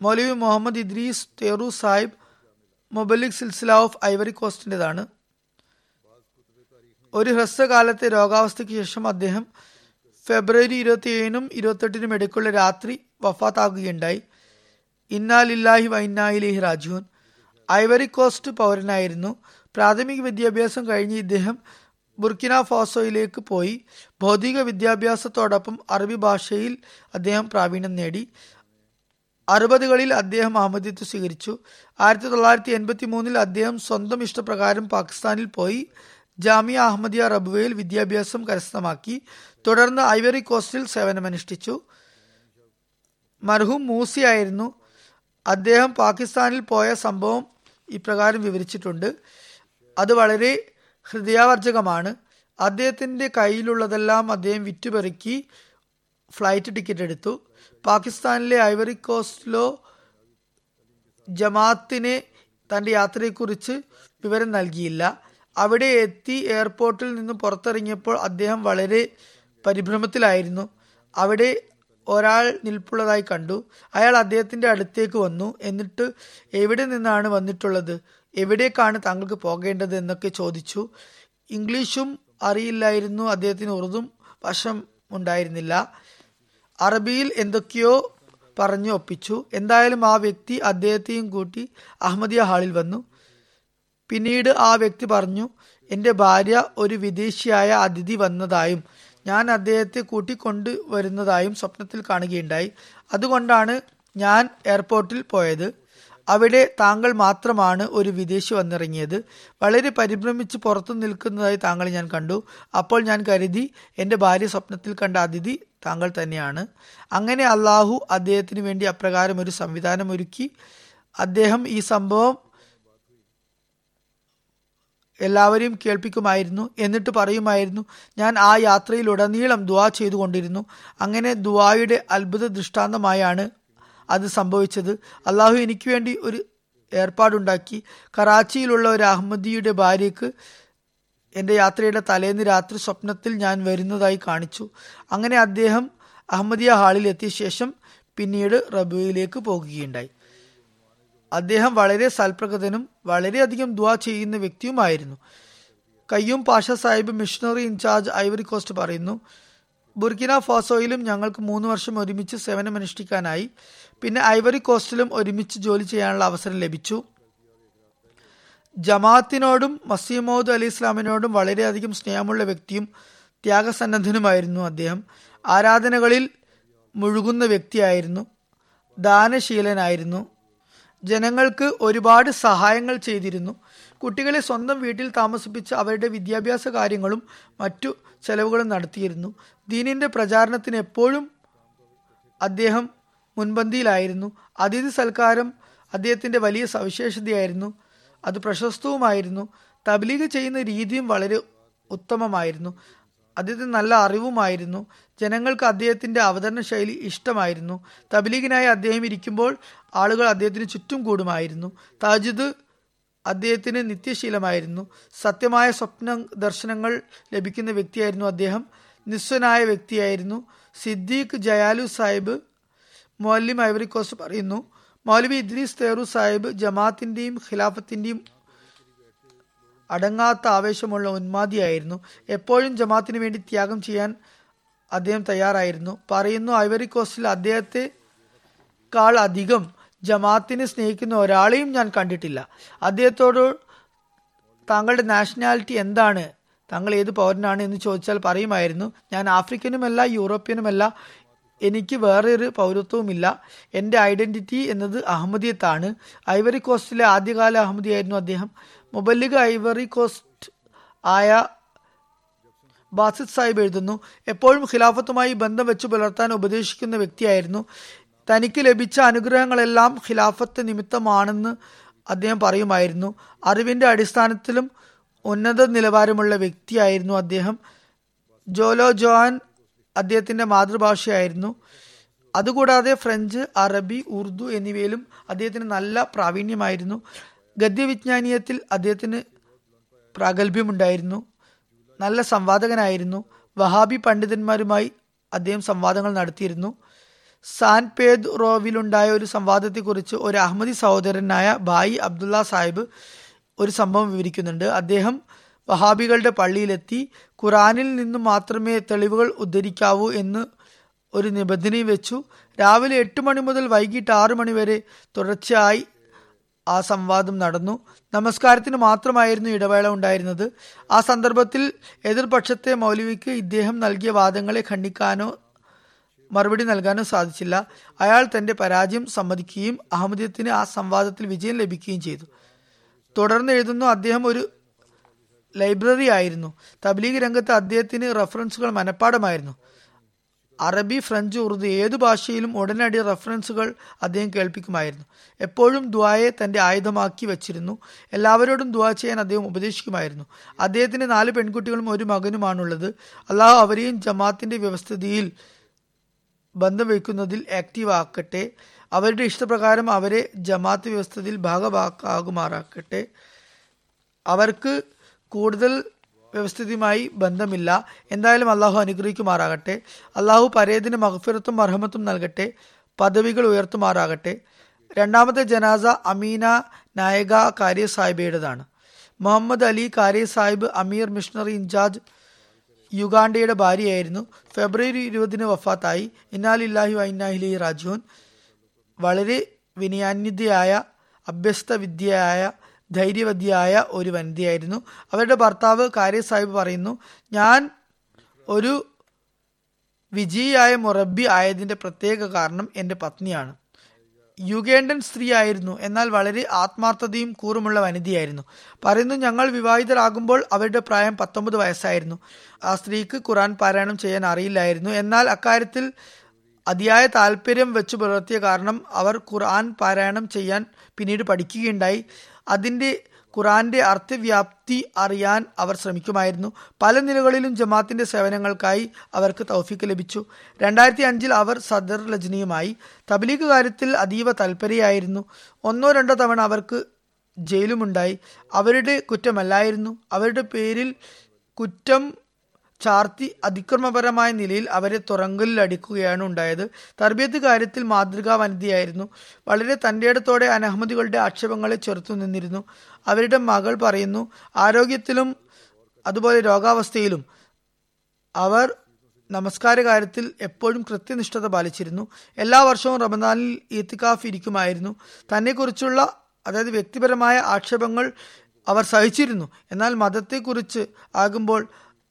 മൗലവി മുഹമ്മദ് ഇദ്രീസ് തേറു സാഹിബ് മൊബലിക് സിൽസില ഓഫ് ഐവറി കോസ്റ്റിന്റെതാണ്. ഒരു ഹ്രസ്വകാലത്തെ രോഗാവസ്ഥയ്ക്ക് ശേഷം അദ്ദേഹം ഫെബ്രുവരി ഇരുപത്തി ഏഴിനും ഇരുപത്തെട്ടിനും ഇടയ്ക്കുള്ള രാത്രി വഫാത്താകുകയുണ്ടായി. ഇന്നാലില്ലാഹി വൈന്നായിലേഹി രാജുവൻ ഐവറി കോസ്റ്റ് പൗരനായിരുന്നു. പ്രാഥമിക വിദ്യാഭ്യാസം കഴിഞ്ഞ് ഇദ്ദേഹം ബുർക്കിന ഫാസോയിലേക്ക് പോയി. ഭൗതിക വിദ്യാഭ്യാസത്തോടൊപ്പം അറബി ഭാഷയിൽ അദ്ദേഹം പ്രാവീണ്യം നേടി. അറുപതുകളിൽ അദ്ദേഹം അഹമ്മദിത്ത് സ്വീകരിച്ചു. ആയിരത്തി തൊള്ളായിരത്തി എൺപത്തി മൂന്നിൽ അദ്ദേഹം സ്വന്തം ഇഷ്ടപ്രകാരം പാകിസ്ഥാനിൽ പോയി. ജാമിയ അഹമ്മദിയ റബുവയിൽ വിദ്യാഭ്യാസം കരസ്ഥമാക്കി. തുടർന്ന് ഐവറി കോസ്റ്റിൽ സേവനമനുഷ്ഠിച്ചു. മർഹൂം മൂസിയായിരുന്നു അദ്ദേഹം പാകിസ്ഥാനിൽ പോയ സംഭവം ഇപ്രകാരം വിവരിച്ചിട്ടുണ്ട്. അത് വളരെ ഹൃദയാവർജകമാണ്. അദ്ദേഹത്തിന്റെ കയ്യിലുള്ളതെല്ലാം അദ്ദേഹം വിറ്റുപെറുക്കി ഫ്ലൈറ്റ് ടിക്കറ്റ് എടുത്തു പാകിസ്ഥാനിലെ ഐവറി കോസ്റ്റിലോ ജമാത്തിനെ തന്റെ യാത്രയെക്കുറിച്ച് വിവരം നൽകിയില്ല. അവിടെ എത്തി എയർപോർട്ടിൽ നിന്ന് പുറത്തിറങ്ങിയപ്പോൾ അദ്ദേഹം വളരെ പരിഭ്രമത്തിലായിരുന്നു. അവിടെ ഒരാൾ നിൽപ്പുള്ളതായി കണ്ടു. അയാൾ അദ്ദേഹത്തിന്റെ അടുത്തേക്ക് വന്നു. എന്നിട്ട് എവിടെ നിന്നാണ് വന്നിട്ടുള്ളത്? എവിടേക്കാണ് താങ്കൾക്ക് പോകേണ്ടത് എന്നൊക്കെ ചോദിച്ചു. ഇംഗ്ലീഷും അറിയില്ലായിരുന്നു. അദ്ദേഹത്തിന് ഉറുദും വശം ഉണ്ടായിരുന്നില്ല. അറബിയിൽ എന്തൊക്കെയോ പറഞ്ഞു ഒപ്പിച്ചു. എന്തായാലും ആ വ്യക്തി അദ്ദേഹത്തെയും കൂട്ടി അഹമ്മദിയ ഹാളിൽ വന്നു. പിന്നീട് ആ വ്യക്തി പറഞ്ഞു എന്റെ ഭാര്യ ഒരു വിദേശിയായ അതിഥി വന്നതായും ഞാൻ അദ്ദേഹത്തെ കൂട്ടിക്കൊണ്ട് വരുന്നതായും സ്വപ്നത്തിൽ കാണുകയുണ്ടായി. അതുകൊണ്ടാണ് ഞാൻ എയർപോർട്ടിൽ പോയത്. അവിടെ താങ്കൾ മാത്രമാണ് ഒരു വിദേശി വന്നിറങ്ങിയത്. വളരെ പരിഭ്രമിച്ച് പുറത്തു നിൽക്കുന്നതായി താങ്കൾ ഞാൻ കണ്ടു. അപ്പോൾ ഞാൻ കരുതി എന്റെ ഭാര്യ സ്വപ്നത്തിൽ കണ്ട അതിഥി താങ്കൾ തന്നെയാണ്. അങ്ങനെ അള്ളാഹു അദ്ദേഹത്തിന് വേണ്ടി അപ്രകാരം ഒരു സംവിധാനം ഒരുക്കി. അദ്ദേഹം ഈ സംഭവം എല്ലാവരെയും കേൾപ്പിക്കുമായിരുന്നു എന്നിട്ട് പറയുമായിരുന്നു ഞാൻ ആ യാത്രയിലുടനീളം ദുവാ ചെയ്തുകൊണ്ടിരുന്നു. അങ്ങനെ ദുവായുടെ അത്ഭുത ദൃഷ്ടാന്തമായാണ് അത് സംഭവിച്ചത്. അള്ളാഹു എനിക്ക് വേണ്ടി ഒരു ഏർപ്പാടുണ്ടാക്കി. കറാച്ചിയിലുള്ള ഒരു അഹമ്മദിയുടെ ഭാര്യയ്ക്ക് എന്റെ യാത്രയുടെ തലേന്ന് രാത്രി സ്വപ്നത്തിൽ ഞാൻ വരുന്നതായി കാണിച്ചു. അങ്ങനെ അദ്ദേഹം അഹമ്മദിയ ഹാളിൽ എത്തിയ ശേഷം പിന്നീട് റബുയിലേക്ക് പോകുകയുണ്ടായി. അദ്ദേഹം വളരെ സൽപ്രകൃതനും വളരെയധികം ദ ചെയ്യുന്ന വ്യക്തിയുമായിരുന്നു. Qayyum Pasha Sahib missionary in charge Ivory Coast പറയുന്നു ബുർക്കിന ഫാസോയിലും ഞങ്ങൾക്ക് മൂന്ന് വർഷം ഒരുമിച്ച് സേവനമനുഷ്ഠിക്കാനായി പിന്നെ ഐവറി കോസ്റ്റിലും ഒരുമിച്ച് ജോലി ചെയ്യാനുള്ള അവസരം ലഭിച്ചു. ജമാഅത്തിനോടും മസീമോദ് അലി ഇസ്ലാമിനോടും വളരെയധികം സ്നേഹമുള്ള വ്യക്തിയും ത്യാഗസന്നദ്ധനുമായിരുന്നു അദ്ദേഹം. ആരാധനകളിൽ മുഴുകുന്ന വ്യക്തിയായിരുന്നു. ദാനശീലനായിരുന്നു. ജനങ്ങൾക്ക് ഒരുപാട് സഹായങ്ങൾ ചെയ്തിരുന്നു. കുട്ടികളെ സ്വന്തം വീട്ടിൽ താമസിപ്പിച്ച് അവരുടെ വിദ്യാഭ്യാസ കാര്യങ്ങളും മറ്റു ചെലവുകളും നടത്തിയിരുന്നു. ദീനിന്റെ പ്രചാരണത്തിന് എപ്പോഴും അദ്ദേഹം മുൻപന്തിയിലായിരുന്നു. അതിഥി സൽക്കാരം അദ്ദേഹത്തിന്റെ വലിയ സവിശേഷതയായിരുന്നു. അത് പ്രശസ്തവുമായിരുന്നു. തബ്ലീഗ് ചെയ്യുന്ന രീതിയും വളരെ ഉത്തമമായിരുന്നു. അദ്ദേഹത്തിന് നല്ല അറിവുമായിരുന്നു. ജനങ്ങൾക്ക് അദ്ദേഹത്തിന്റെ അവതരണ ശൈലി ഇഷ്ടമായിരുന്നു. തബ്ലീഗിനായി അദ്ദേഹം ഇരിക്കുമ്പോൾ ആളുകൾ അദ്ദേഹത്തിന് ചുറ്റും കൂടുമായിരുന്നു. താജിദ് അദ്ദേഹത്തിന് നിത്യശീലമായിരുന്നു. സത്യമായ സ്വപ്ന ദർശനങ്ങൾ ലഭിക്കുന്ന വ്യക്തിയായിരുന്നു അദ്ദേഹം. നിസ്വനായ വ്യക്തിയായിരുന്നു. സിദ്ദീഖ് ജയാലു സാഹിബ് മൗലിം ഐവറിക്കോസ് പറയുന്നു. മൗലവി ഇദ്രീസ് തേറു സാഹിബ് ജമാഅത്തിന്റെയും ഖിലാഫത്തിന്റെയും അടങ്ങാത്ത ആവേശമുള്ള ഉന്മാദിയായിരുന്നു. എപ്പോഴും ജമാഅത്തിന് വേണ്ടി ത്യാഗം ചെയ്യാൻ അദ്ദേഹം തയ്യാറായിരുന്നു. പറയുന്നു ഐവറി കോസ്റ്റിൽ അദ്ദേഹത്തെ കാൾ അധികം ജമാഅത്തിനെ സ്നേഹിക്കുന്ന ഒരാളെയും ഞാൻ കണ്ടിട്ടില്ല. അദ്ദേഹത്തോട് താങ്കളുടെ നാഷണാലിറ്റി എന്താണ്? താങ്കൾ ഏത് പൗരനാണ് എന്ന് ചോദിച്ചാൽ പറയുമായിരുന്നു. ഞാൻ ആഫ്രിക്കനുമല്ല യൂറോപ്യനുമല്ല എനിക്ക് വേറൊരു പൗരത്വവുമില്ല. എന്റെ ഐഡന്റിറ്റി എന്നത് അഹമ്മദിയത്താണ്. ഐവറി കോസ്റ്റിലെ ആദ്യകാല അഹമ്മദിയായിരുന്നു അദ്ദേഹം. മുബല്ലിഗ് ഐവറി കോസ്റ്റ് ആയ ബാസിദ് സാഹിബ് എഴുതുന്നു എപ്പോഴും ഖിലാഫത്തുമായി ബന്ധം വെച്ച് പുലർത്താൻ ഉപദേശിക്കുന്ന വ്യക്തിയായിരുന്നു. തനിക്ക് ലഭിച്ച അനുഗ്രഹങ്ങളെല്ലാം ഖിലാഫത്ത് നിമിത്തമാണെന്ന് അദ്ദേഹം പറയുമായിരുന്നു. അറിവിന്റെ അടിസ്ഥാനത്തിലും ഉന്നത നിലവാരമുള്ള വ്യക്തിയായിരുന്നു അദ്ദേഹം. ജോലോ ജോഹാൻ അദ്ദേഹത്തിന്റെ മാതൃഭാഷയായിരുന്നു. അതുകൂടാതെ ഫ്രഞ്ച് അറബി ഉറുദു എന്നിവയിലും അദ്ദേഹത്തിന് നല്ല പ്രാവീണ്യമായിരുന്നു. ഗദ്യവിജ്ഞാനീയത്തിൽ അദ്ദേഹത്തിന് പ്രാഗൽഭ്യമുണ്ടായിരുന്നു. നല്ല സംവാദകനായിരുന്നു. വഹാബി പണ്ഡിതന്മാരുമായി അദ്ദേഹം സംവാദങ്ങൾ നടത്തിയിരുന്നു. സാൻ പേദ് റോവിലുണ്ടായ ഒരു സംവാദത്തെക്കുറിച്ച് ഒരു അഹമ്മദി സഹോദരനായ ഭായി അബ്ദുള്ള സാഹിബ് ഒരു സംഭവം വിവരിക്കുന്നുണ്ട്. അദ്ദേഹം വഹാബികളുടെ പള്ളിയിലെത്തി ഖുറാനിൽ നിന്ന് മാത്രമേ തെളിവുകൾ ഉദ്ധരിക്കാവൂ എന്ന് ഒരു നിബന്ധനയും വെച്ചു. രാവിലെ എട്ട് മണി മുതൽ വൈകിട്ട് ആറു മണി വരെ തുടർച്ചയായി ആ സംവാദം നടന്നു. നമസ്കാരത്തിന് മാത്രമായിരുന്നു ഇടവേള ഉണ്ടായിരുന്നത്. ആ സന്ദർഭത്തിൽ എതിർപക്ഷത്തെ മൗലവിക്ക് ഇദ്ദേഹം നൽകിയ വാദങ്ങളെ ഖണ്ഡിക്കാനോ മറുപടി നൽകാനോ സാധിച്ചില്ല. അയാൾ തന്റെ പരാജയം സമ്മതിക്കുകയും അഹമ്മദിയത്തിന് ആ സംവാദത്തിൽ വിജയം ലഭിക്കുകയും ചെയ്തു. തുടർന്ന് എഴുതുന്നു അദ്ദേഹം ഒരു ലൈബ്രറി ആയിരുന്നു. തബ്ലീഗ് രംഗത്ത് അദ്ദേഹത്തിന് റഫറൻസുകൾ മനഃപ്പാടമായിരുന്നു. അറബി ഫ്രഞ്ച് ഉറുദു ഏതു ഭാഷയിലും ഉടനടി റഫറൻസുകൾ അദ്ദേഹം കേൾപ്പിക്കുമായിരുന്നു. എപ്പോഴും ദ്വായെ തന്റെ ആയുധമാക്കി വെച്ചിരുന്നു. എല്ലാവരോടും ദ്വാ ചെയ്യാൻ അദ്ദേഹം ഉപദേശിക്കുമായിരുന്നു. അദ്ദേഹത്തിന് നാല് പെൺകുട്ടികളും ഒരു മകനുമാണുള്ളത്. അള്ളാഹു അവരെയും ജമാത്തിന്റെ വ്യവസ്ഥിതിയിൽ ബന്ധം വയ്ക്കുന്നതിൽ ആക്റ്റീവ് ആക്കട്ടെ അവരുടെ ഇഷ്ടപ്രകാരം അവരെ ജമാഅത്ത് വ്യവസ്ഥയിൽ ഭാഗമാക്കാകുമാറാക്കട്ടെ അവർക്ക് കൂടുതൽ വ്യവസ്ഥിതിയുമായി ബന്ധമില്ല. എന്തായാലും അള്ളാഹു അനുഗ്രഹിക്കുമാറാകട്ടെ. അള്ളാഹു പരേതിന് മഹഫിറത്തും അർഹമത്തും നൽകട്ടെ. പദവികൾ ഉയർത്തുമാറാകട്ടെ. രണ്ടാമത്തെ ജനാസ അമീന നായക കാര്യ സാഹിബയുടേതാണ് മുഹമ്മദ് അലി കാര്യ Sahib Amir missionary in charge യുഗാണ്ടയുടെ ഭാര്യയായിരുന്നു. ഫെബ്രുവരി ഇരുപതിന് വഫാത്തായി. ഇന്നാലില്ലാഹി വൈനാഹിലി റാജുൻ വളരെ വിനയാന്യതയായ അഭ്യസ്ത വിദ്യയായ ധൈര്യവതിയായ ഒരു വനിതയായിരുന്നു. അവരുടെ ഭർത്താവ് കാര്യ സാഹിബ് പറയുന്നു ഞാൻ ഒരു വിജയിയായ മുറബി ആയതിന്റെ പ്രത്യേക കാരണം എന്റെ പത്നിയാണ്. യുഗേണ്ടൻ സ്ത്രീ ആയിരുന്നു എന്നാൽ വളരെ ആത്മാർത്ഥതയും കൂറുമുള്ള വനിതയായിരുന്നു. പറയുന്നു ഞങ്ങൾ വിവാഹിതരാകുമ്പോൾ അവരുടെ പ്രായം പത്തൊമ്പത് വയസ്സായിരുന്നു. ആ സ്ത്രീക്ക് ഖുറാൻ പാരായണം ചെയ്യാൻ അറിയില്ലായിരുന്നു. എന്നാൽ അക്കാര്യത്തിൽ അതിയായ താല്പര്യം വെച്ച് പുലർത്തിയ കാരണം അവർ ഖുർആൻ പാരായണം ചെയ്യാൻ പിന്നീട് പഠിക്കുകയുണ്ടായി. അതിന്റെ ഖുറാന്റെ അർത്ഥവ്യാപ്തി അറിയാൻ അവർ ശ്രമിക്കുമായിരുന്നു. പല നിലകളിലും ജമാത്തിന്റെ സേവനങ്ങൾക്കായി അവർക്ക് തൗഫീക്ക് ലഭിച്ചു. രണ്ടായിരത്തി അഞ്ചിൽ അവർ സദർ ലജ്നിയുമായി തബ്ലീഗ് കാര്യത്തിൽ അതീവ താല്പര്യമായിരുന്നു ഒന്നോ രണ്ടോ തവണ അവർക്ക് ജയിലുമുണ്ടായി. അവരുടെ കുറ്റമല്ലായിരുന്നു. അവരുടെ പേരിൽ കുറ്റം ചാർത്തി അതിക്രമപരമായ നിലയിൽ അവരെ തുറങ്കലിൽ അടിക്കുകയാണ് ഉണ്ടായത്. തർബിയത്ത് കാര്യത്തിൽ മാതൃകാ വനിതയായിരുന്നു. വളരെ തന്റെയിടത്തോടെ അനഹമ്മദികളുടെ ആക്ഷേപങ്ങളെ ചെറുത്തു നിന്നിരുന്നു. അവരുടെ മകൾ പറയുന്നു ആരോഗ്യത്തിലും അതുപോലെ രോഗാവസ്ഥയിലും അവർ നമസ്കാര കാര്യത്തിൽ എപ്പോഴും കൃത്യനിഷ്ഠത പാലിച്ചിരുന്നു. എല്ലാ വർഷവും റമദാനിൽ ഈത്തിക്കാഫ് ഇരിക്കുമായിരുന്നു. തന്നെക്കുറിച്ചുള്ള അതായത് വ്യക്തിപരമായ ആക്ഷേപങ്ങൾ അവർ സഹിച്ചിരുന്നു. എന്നാൽ മതത്തെക്കുറിച്ച് ആകുമ്പോൾ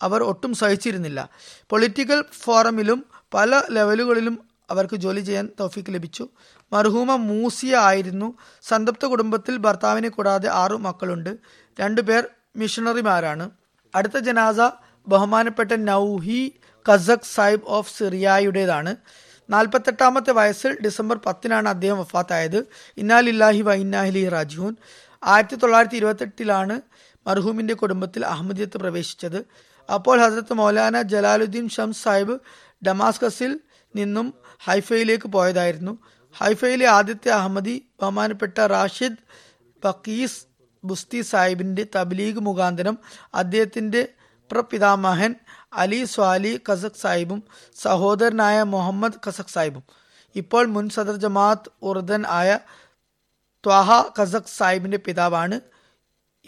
അവർ ഒട്ടും സഹിച്ചിരുന്നില്ല. പൊളിറ്റിക്കൽ ഫോറമിലും പല ലെവലുകളിലും അവർക്ക് ജോലി ചെയ്യാൻ തൗഫീക്ക് ലഭിച്ചു. മർഹൂമ മൂസിയ ആയിരുന്നു. സന്തപ്ത കുടുംബത്തിൽ ഭർത്താവിനെ കൂടാതെ ആറു മക്കളുണ്ട്. രണ്ടുപേർ മിഷണറിമാരാണ് അടുത്ത ജനാസ ബഹുമാനപ്പെട്ട നൌഹി കസക് സാഹിബ് ഓഫ് സിറിയായുടേതാണ്. നാൽപ്പത്തെട്ടാമത്തെ വയസ്സിൽ ഡിസംബർ പത്തിനാണ് അദ്ദേഹം വഫാത്തായത്. ഇന്നാലില്ലാഹി വ ഇന്നാഹി റാജുൻ ആയിരത്തി തൊള്ളായിരത്തി ഇരുപത്തെട്ടിലാണ് മർഹൂമിന്റെ കുടുംബത്തിൽ അഹമ്മദിയത്ത് പ്രവേശിച്ചത്. അപ്പോൾ ഹസരത്ത് മൗലാന ജലാലുദ്ദീൻ ഷംസ് സാഹിബ് ഡമാസ്കസിൽ നിന്നും ഹൈഫയിലേക്ക് പോയതായിരുന്നു. ഹൈഫയിലെ ആദ്യത്തെ അഹമ്മദി ബഹുമാനപ്പെട്ട റാഷിദ് ബക്കീസ് ബുസ്തി സാഹിബിന്റെ തബ്ലീഗ് മുഖാന്തരം അദ്ദേഹത്തിന്റെ പ്രപിതാമഹൻ അലി സ്വാലി കസക് സാഹിബും സഹോദരനായ മുഹമ്മദ് കസക് സാഹിബും. ഇപ്പോൾ മുൻ സദർ ജമാഅത്ത് ഉറുദൻ ആയ ത്വാഹ കസക് സാഹിബിന്റെ പിതാവാണ്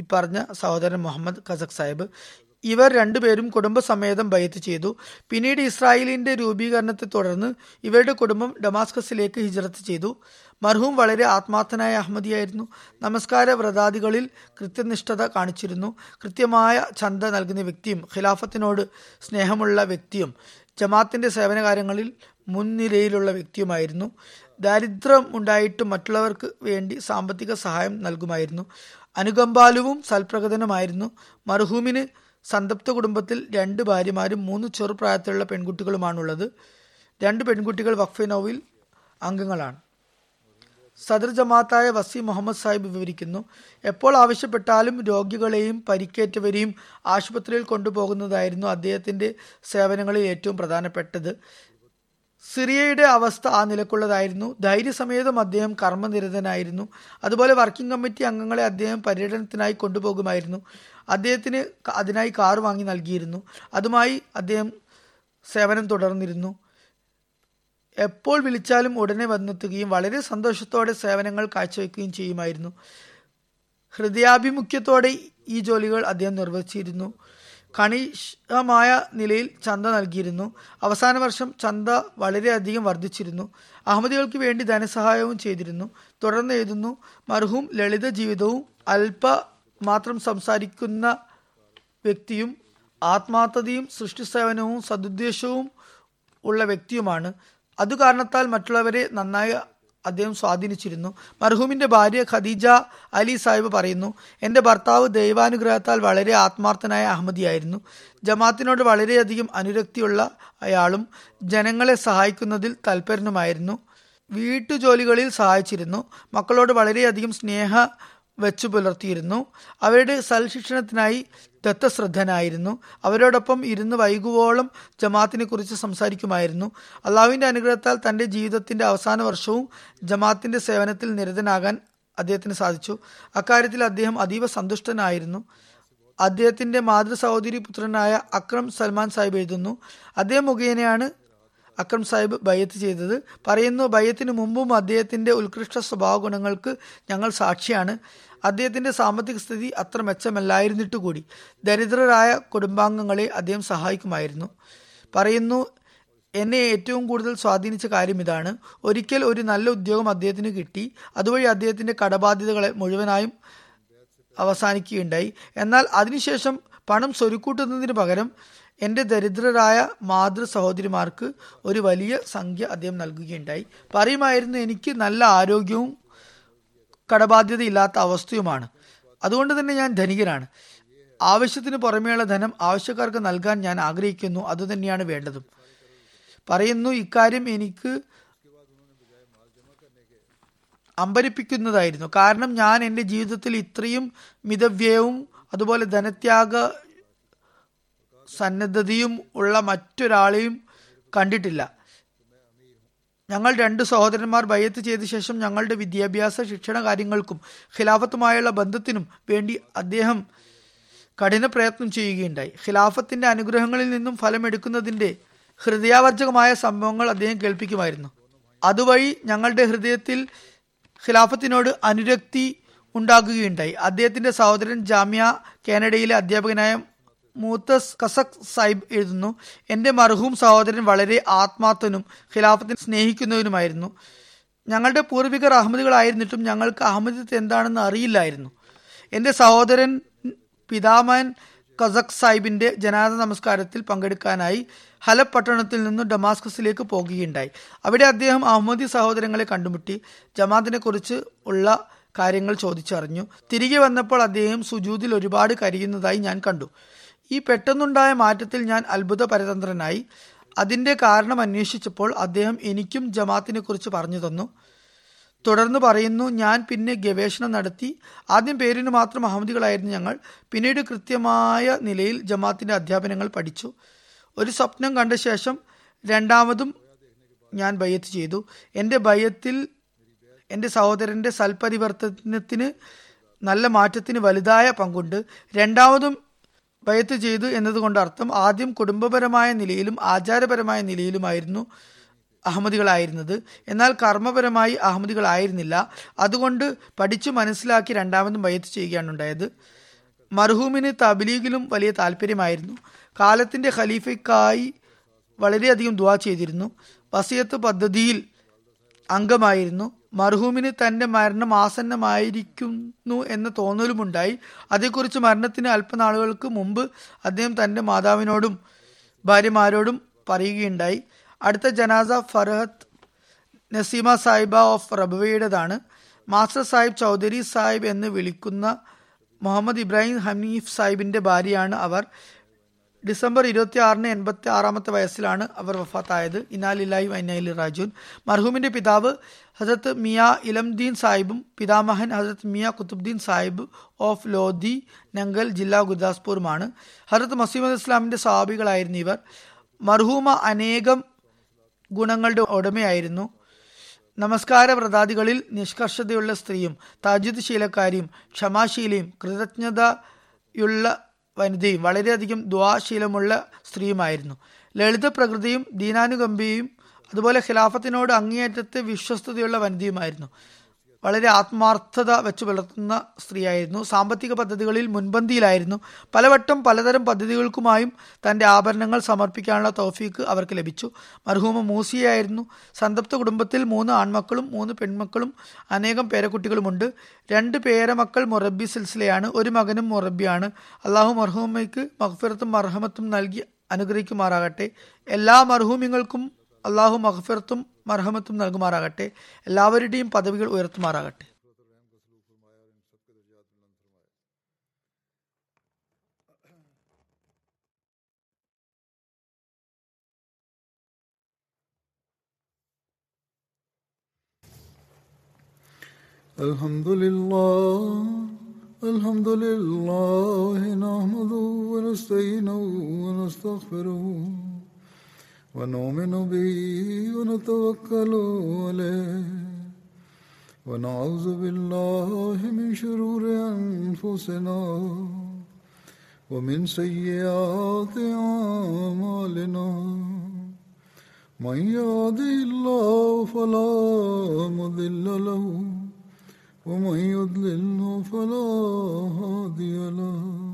ഈ പറഞ്ഞ സഹോദരൻ മുഹമ്മദ് കസക് സാഹിബ്. ഇവർ രണ്ടുപേരും കുടുംബസമേതം ബയത്ത് ചെയ്തു. പിന്നീട് ഇസ്രായേലിന്റെ രൂപീകരണത്തെ തുടർന്ന് ഇവരുടെ കുടുംബം ഡമാസ്കസിലേക്ക് ഹിജറത്ത് ചെയ്തു. മർഹൂം വളരെ ആത്മാർത്ഥനായ അഹമ്മദിയായിരുന്നു. നമസ്കാര വ്രതാദികളിൽ കൃത്യനിഷ്ഠത കാണിച്ചിരുന്നു. കൃത്യമായ ചന്ത നൽകുന്ന വ്യക്തിയും ഖിലാഫത്തിനോട് സ്നേഹമുള്ള വ്യക്തിയും ജമാത്തിന്റെ സേവനകാര്യങ്ങളിൽ മുൻനിരയിലുള്ള വ്യക്തിയുമായിരുന്നു. ദാരിദ്ര്യം ഉണ്ടായിട്ടും മറ്റുള്ളവർക്ക് വേണ്ടി സാമ്പത്തിക സഹായം നൽകുമായിരുന്നു. അനുകമ്പാലുവും സൽപ്രകടനമായിരുന്നു. മർഹൂമിന് സന്തപ്ത കുടുംബത്തിൽ രണ്ട് ഭാര്യമാരും മൂന്ന് ചെറുപ്രായത്തിലുള്ള പെൺകുട്ടികളുമാണുള്ളത്. രണ്ട് പെൺകുട്ടികൾ വഖഫിനോവിൽ അംഗങ്ങളാണ്. സദർ ജമാഅത്തായ വസി മുഹമ്മദ് സാഹിബ് വിവരിക്കുന്നു എപ്പോൾ ആവശ്യപ്പെട്ടാലും രോഗികളെയും പരിക്കേറ്റവരെയും ആശുപത്രിയിൽ കൊണ്ടുപോകുന്നതായിരുന്നു അദ്ദേഹത്തിന്റെ സേവനങ്ങളിൽ ഏറ്റവും പ്രധാനപ്പെട്ടത്. സിറിയയുടെ അവസ്ഥ ആ നിലക്കുള്ളതായിരുന്നു. ധൈര്യസമേതം അദ്ദേഹം കർമ്മനിരതനായിരുന്നു. അതുപോലെ വർക്കിംഗ് കമ്മിറ്റി അംഗങ്ങളെ അദ്ദേഹം പര്യടനത്തിനായി കൊണ്ടുപോകുമായിരുന്നു. അദ്ദേഹത്തിന് അതിനായി കാർ വാങ്ങി നൽകിയിരുന്നു. അതുമായി അദ്ദേഹം സേവനം തുടർന്നിരുന്നു. എപ്പോൾ വിളിച്ചാലും ഉടനെ വന്നെത്തുകയും വളരെ സന്തോഷത്തോടെ സേവനങ്ങൾ കാഴ്ചവെക്കുകയും ചെയ്യുമായിരുന്നു. ഹൃദയാഭിമുഖ്യത്തോടെ ഈ ജോലികൾ അദ്ദേഹം നിർവഹിച്ചിരുന്നു. കണിശമായ നിലയിൽ ചന്ത നൽകിയിരുന്നു. അവസാന വർഷം ചന്ത വളരെയധികം വർദ്ധിച്ചിരുന്നു. അഹമ്മദികൾക്ക് വേണ്ടി ധനസഹായവും ചെയ്തിരുന്നു. തുടർന്ന് എഴുതുന്നു മർഹൂം ലളിത ജീവിതവും അല്പ മാത്രം സംസാരിക്കുന്ന വ്യക്തിയും ആത്മാർത്ഥതയും സൃഷ്ടിസേവനവും സതുദ്ദേശവും ഉള്ള വ്യക്തിയുമാണ്. അതു കാരണത്താൽ മറ്റുള്ളവരെ നന്നായി അദ്ദേഹം സ്വാധീനിച്ചിരുന്നു. മർഹൂമിന്റെ ഭാര്യ ഖദീജ അലി സാഹിബ് പറയുന്നു എന്റെ ഭർത്താവ് ദൈവാനുഗ്രഹത്താൽ വളരെ ആത്മാർത്ഥനായ അഹമ്മദിയായിരുന്നു. ജമാത്തിനോട് വളരെയധികം അനുരക്തിയുള്ള അയാളും ജനങ്ങളെ സഹായിക്കുന്നതിൽ തൽപരനുമായിരുന്നു. വീട്ടുജോലികളിൽ സഹായിച്ചിരുന്നു. മക്കളോട് വളരെയധികം സ്നേഹ വെച്ചു പുലർത്തിയിരുന്നു. അവരുടെ സൽശിക്ഷണത്തിനായി ദത്തശ്രദ്ധനായിരുന്നു. അവരോടൊപ്പം ഇരുന്ന് വൈകുവോളം ജമാത്തിനെ കുറിച്ച് സംസാരിക്കുമായിരുന്നു. അള്ളാഹുവിന്റെ അനുഗ്രഹത്താൽ തന്റെ ജീവിതത്തിന്റെ അവസാന വർഷവും ജമാത്തിന്റെ സേവനത്തിൽ നിരതനാകാൻ അദ്ദേഹത്തിന് സാധിച്ചു. അക്കാര്യത്തിൽ അദ്ദേഹം അതീവ സന്തുഷ്ടനായിരുന്നു. അദ്ദേഹത്തിന്റെ മാതൃ സഹോദരി പുത്രനായ അക്രം സൽമാൻ സാഹിബ് എഴുതുന്നു. അദ്ദേഹം മുഖേനയാണ് അക്രം സാഹിബ് ബയ്യത്ത് ചെയ്തത്. പറയുന്നു ബയ്യത്തിന് മുമ്പും അദ്ദേഹത്തിന്റെ ഉത്കൃഷ്ട സ്വഭാവ ഗുണങ്ങൾക്ക് ഞങ്ങൾ സാക്ഷിയാണ്. അദ്ദേഹത്തിന്റെ സാമ്പത്തിക സ്ഥിതി അത്ര മെച്ചമല്ലായിരുന്നിട്ട് കൂടി ദരിദ്രരായ കുടുംബാംഗങ്ങളെ അദ്ദേഹം സഹായിക്കുമായിരുന്നു. പറയുന്നു എന്നെ ഏറ്റവും കൂടുതൽ സ്വാധീനിച്ച കാര്യം ഇതാണ്. ഒരിക്കൽ ഒരു നല്ല ഉദ്യോഗം അദ്ദേഹത്തിന് കിട്ടി. അതുവഴി അദ്ദേഹത്തിന്റെ കടബാധ്യതകളെ മുഴുവനായും അവസാനിക്കുകയുണ്ടായി. എന്നാൽ അതിനുശേഷം പണം സ്വരുക്കൂട്ടുന്നതിന് പകരം എന്റെ ദരിദ്രരായ മാതൃ സഹോദരിമാർക്ക് ഒരു വലിയ സംഖ്യ അദ്ദേഹം നൽകുകയുണ്ടായി. പറയുമായിരുന്നു എനിക്ക് നല്ല ആരോഗ്യവും കടബാധ്യതയില്ലാത്ത അവസ്ഥയുമാണ്. അതുകൊണ്ട് തന്നെ ഞാൻ ധനികനാണ്. ആവശ്യത്തിന് പുറമേയുള്ള ധനം ആവശ്യക്കാർക്ക് നൽകാൻ ഞാൻ ആഗ്രഹിക്കുന്നു. അതുതന്നെയാണ് വേണ്ടതും. പറയുന്നു ഇക്കാര്യം എനിക്ക് അമ്പരിപ്പിക്കുന്നതായിരുന്നു. കാരണം ഞാൻ എന്റെ ജീവിതത്തിൽ ഇത്രയും മിതവ്യയവും അതുപോലെ ധനത്യാഗ സന്നദ്ധതയും ഉള്ള മറ്റൊരാളെയും കണ്ടിട്ടില്ല. ഞങ്ങൾ രണ്ട് സഹോദരന്മാർ ബയ്യത്ത് ചെയ്ത ശേഷം ഞങ്ങളുടെ വിദ്യാഭ്യാസ ശിക്ഷണ കാര്യങ്ങൾക്കും ഖിലാഫത്തുമായുള്ള ബന്ധത്തിനും വേണ്ടി അദ്ദേഹം കഠിന പ്രയത്നം ചെയ്യുകയുണ്ടായി. ഖിലാഫത്തിന്റെ അനുഗ്രഹങ്ങളിൽ നിന്നും ഫലമെടുക്കുന്നതിന്റെ ഹൃദയാവർജകമായ സംഭവങ്ങൾ അദ്ദേഹം കേൾപ്പിക്കുമായിരുന്നു. അതുവഴി ഞങ്ങളുടെ ഹൃദയത്തിൽ ഖിലാഫത്തിനോട് അനുരക്തി ഉണ്ടാകുകയുണ്ടായി. അദ്ദേഹത്തിന്റെ സഹോദരൻ ജാമ്യ കാനഡയിലെ അധ്യാപകനായ മൂത്തസ് കസക് സാഹിബ് എഴുതുന്നു. എന്റെ മർഹൂം സഹോദരൻ വളരെ ആത്മാർത്ഥനും ഖിലാഫത്തിനെ സ്നേഹിക്കുന്നവനുമായിരുന്നു. ഞങ്ങളുടെ പൂർവികർ അഹമ്മദികളായിരുന്നിട്ടും ഞങ്ങൾക്ക് അഹമ്മദിത്ത് എന്താണെന്ന് അറിയില്ലായിരുന്നു. എന്റെ സഹോദരൻ പിതാമൻ കസക് സാഹിബിന്റെ ജനാദ നമസ്കാരത്തിൽ പങ്കെടുക്കാനായി ഹലബ് പട്ടണത്തിൽ നിന്ന് ഡമാസ്കസിലേക്ക് പോകുകയുണ്ടായി. അവിടെ അദ്ദേഹം അഹമ്മദി സഹോദരങ്ങളെ കണ്ടുമുട്ടി. ജമാത്തിനെ കുറിച്ച് ഉള്ള കാര്യങ്ങൾ ചോദിച്ചറിഞ്ഞു. തിരികെ വന്നപ്പോൾ അദ്ദേഹം സുജൂതിൽ ഒരുപാട് കരിയുന്നതായി ഞാൻ കണ്ടു. ഈ പെട്ടെന്നുണ്ടായ മാറ്റത്തിൽ ഞാൻ അത്ഭുത പരതന്ത്രനായി അതിന്റെ കാരണം അന്വേഷിച്ചപ്പോൾ അദ്ദേഹം എനിക്കും ജമാത്തിനെ കുറിച്ച് പറഞ്ഞു തന്നു. തുടർന്ന് പറയുന്നു ഞാൻ പിന്നെ ഗവേഷണം നടത്തി. ആദ്യം പേരിന് മാത്രം അഹമ്മദികളായിരുന്നു ഞങ്ങൾ. പിന്നീട് കൃത്യമായ നിലയിൽ ജമാത്തിന്റെ അധ്യാപനങ്ങൾ പഠിച്ചു. ഒരു സ്വപ്നം കണ്ട ശേഷം രണ്ടാമതും ഞാൻ ബയ്യത്ത് ചെയ്തു. എന്റെ ഭയത്തിൽ എന്റെ സഹോദരന്റെ സൽപരിവർത്തനത്തിന് നല്ല മാറ്റത്തിന് വലുതായ പങ്കുണ്ട്. രണ്ടാമതും ബയത്ത് ചെയ്തു എന്നതുകൊണ്ട് അർത്ഥം ആദ്യം കുടുംബപരമായ നിലയിലും ആചാരപരമായ നിലയിലുമായിരുന്നു അഹമ്മദികളായിരുന്നത്. എന്നാൽ കർമ്മപരമായി അഹമ്മദികളായിരുന്നില്ല. അതുകൊണ്ട് പഠിച്ചു മനസ്സിലാക്കി രണ്ടാമതും ബയത്ത് ചെയ്യുകയാണ് ഉണ്ടായത്. മർഹൂമിന് തബ്ലീഗിലും വലിയ താല്പര്യമായിരുന്നു. കാലത്തിന്റെ ഖലീഫയ്ക്കായി വളരെയധികം ദുവാ ചെയ്തിരുന്നു. വസിയത്ത് പദ്ധതിയിൽ അംഗമായിരുന്നു. മർഹൂമിന് തന്റെ മരണം ആസന്നമായിരിക്കുന്നു എന്ന തോന്നലുമുണ്ടായി. അതേക്കുറിച്ച് മരണത്തിന് അല്പനാളുകൾക്ക് മുമ്പ് അദ്ദേഹം തന്റെ മാതാവിനോടും ഭാര്യമാരോടും പറയുകയുണ്ടായി. അടുത്ത ജനാസ ഫർഹത്ത് നസീമ സാഹിബ ഓഫ് റബുവയുടേതാണ്. മാസ്റ്റർ സാഹിബ് ചൗധരി സാഹിബ് എന്ന് വിളിക്കുന്ന മുഹമ്മദ് ഇബ്രാഹിം ഹനീഫ് സാഹിബിന്റെ ഭാര്യയാണ് അവർ. ഡിസംബർ ഇരുപത്തി ആറിന് എൺപത്തി ആറാമത്തെ വയസ്സിലാണ് അവർ വഫാത്തായത്. ഇനാലില്ലാഹി വൈനയിലി റാജുൻ മർഹൂമിന്റെ പിതാവ് ഹസരത്ത് മിയ ഇലംദീൻ സാഹിബും പിതാമഹൻ ഹസരത്ത് മിയ കുത്തുബ്ദീൻ സാഹിബ് ഓഫ് ലോധി നങ്കൽ ജില്ലാ ഗുരുദാസ്പൂറുമാണ്. ഹസരത്ത് മസീമദ് ഇസ്ലാമിന്റെ സ്വാഭികളായിരുന്നു ഇവർ. മർഹൂമ അനേകം ഗുണങ്ങളുടെ ഉടമയായിരുന്നു. നമസ്കാര വ്രതാദികളിൽ നിഷ്കർഷതയുള്ള സ്ത്രീയും താജുദ് ശീലക്കാരിയും ക്ഷമാശീലയും കൃതജ്ഞതയുള്ള വനിതയും വളരെയധികം ദ്വാശീലമുള്ള സ്ത്രീയുമായിരുന്നു. ലളിത പ്രകൃതിയും ദീനാനുകമ്പയും അതുപോലെ ഖിലാഫത്തിനോട് അങ്ങേയറ്റത്തെ വിശ്വസ്തതയുള്ള വനിതയുമായിരുന്നു. വളരെ ആത്മാർത്ഥത വെച്ച് പുലർത്തുന്ന സ്ത്രീയായിരുന്നു. സാമ്പത്തിക പദ്ധതികളിൽ മുൻപന്തിയിലായിരുന്നു. പലവട്ടം പലതരം പദ്ധതികൾക്കുമായും തന്റെ ആഭരണങ്ങൾ സമർപ്പിക്കാനുള്ള തൗഫീക്ക് അവർക്ക് ലഭിച്ചു. മർഹൂമ മൂസിയായിരുന്നു. സന്തപ്ത കുടുംബത്തിൽ മൂന്ന് ആൺമക്കളും മൂന്ന് പെൺമക്കളും അനേകം പേരക്കുട്ടികളുമുണ്ട്. രണ്ട് പേരമക്കൾ മൊറബി സിൽസിലയാണ്. ഒരു മകനും മൊറബിയാണ് അള്ളാഹു മർഹൂമയ്ക്ക് മഹ്ഫിറത്തും മർഹമത്തും നൽകി അനുഗ്രഹിക്കുമാറാകട്ടെ. എല്ലാ മർഹൂമിങ്ങൾക്കും അള്ളാഹു മഹ്ഫിറത്തും മർഹമത്തും നൽകുമാറാകട്ടെ എല്ലാവരുടെയും പദവികൾ ഉയർത്തുമാറാകട്ടെ الحمد لله الحمد لله نحمده ونستعينه ونستغفره ونؤمن به ونتوكل عليه. ونعوذ بالله من شرور أنفسنا ومن سيئات أعمالنا. من يهده الله فلا مضل له ومن يضلل فلا هادي له.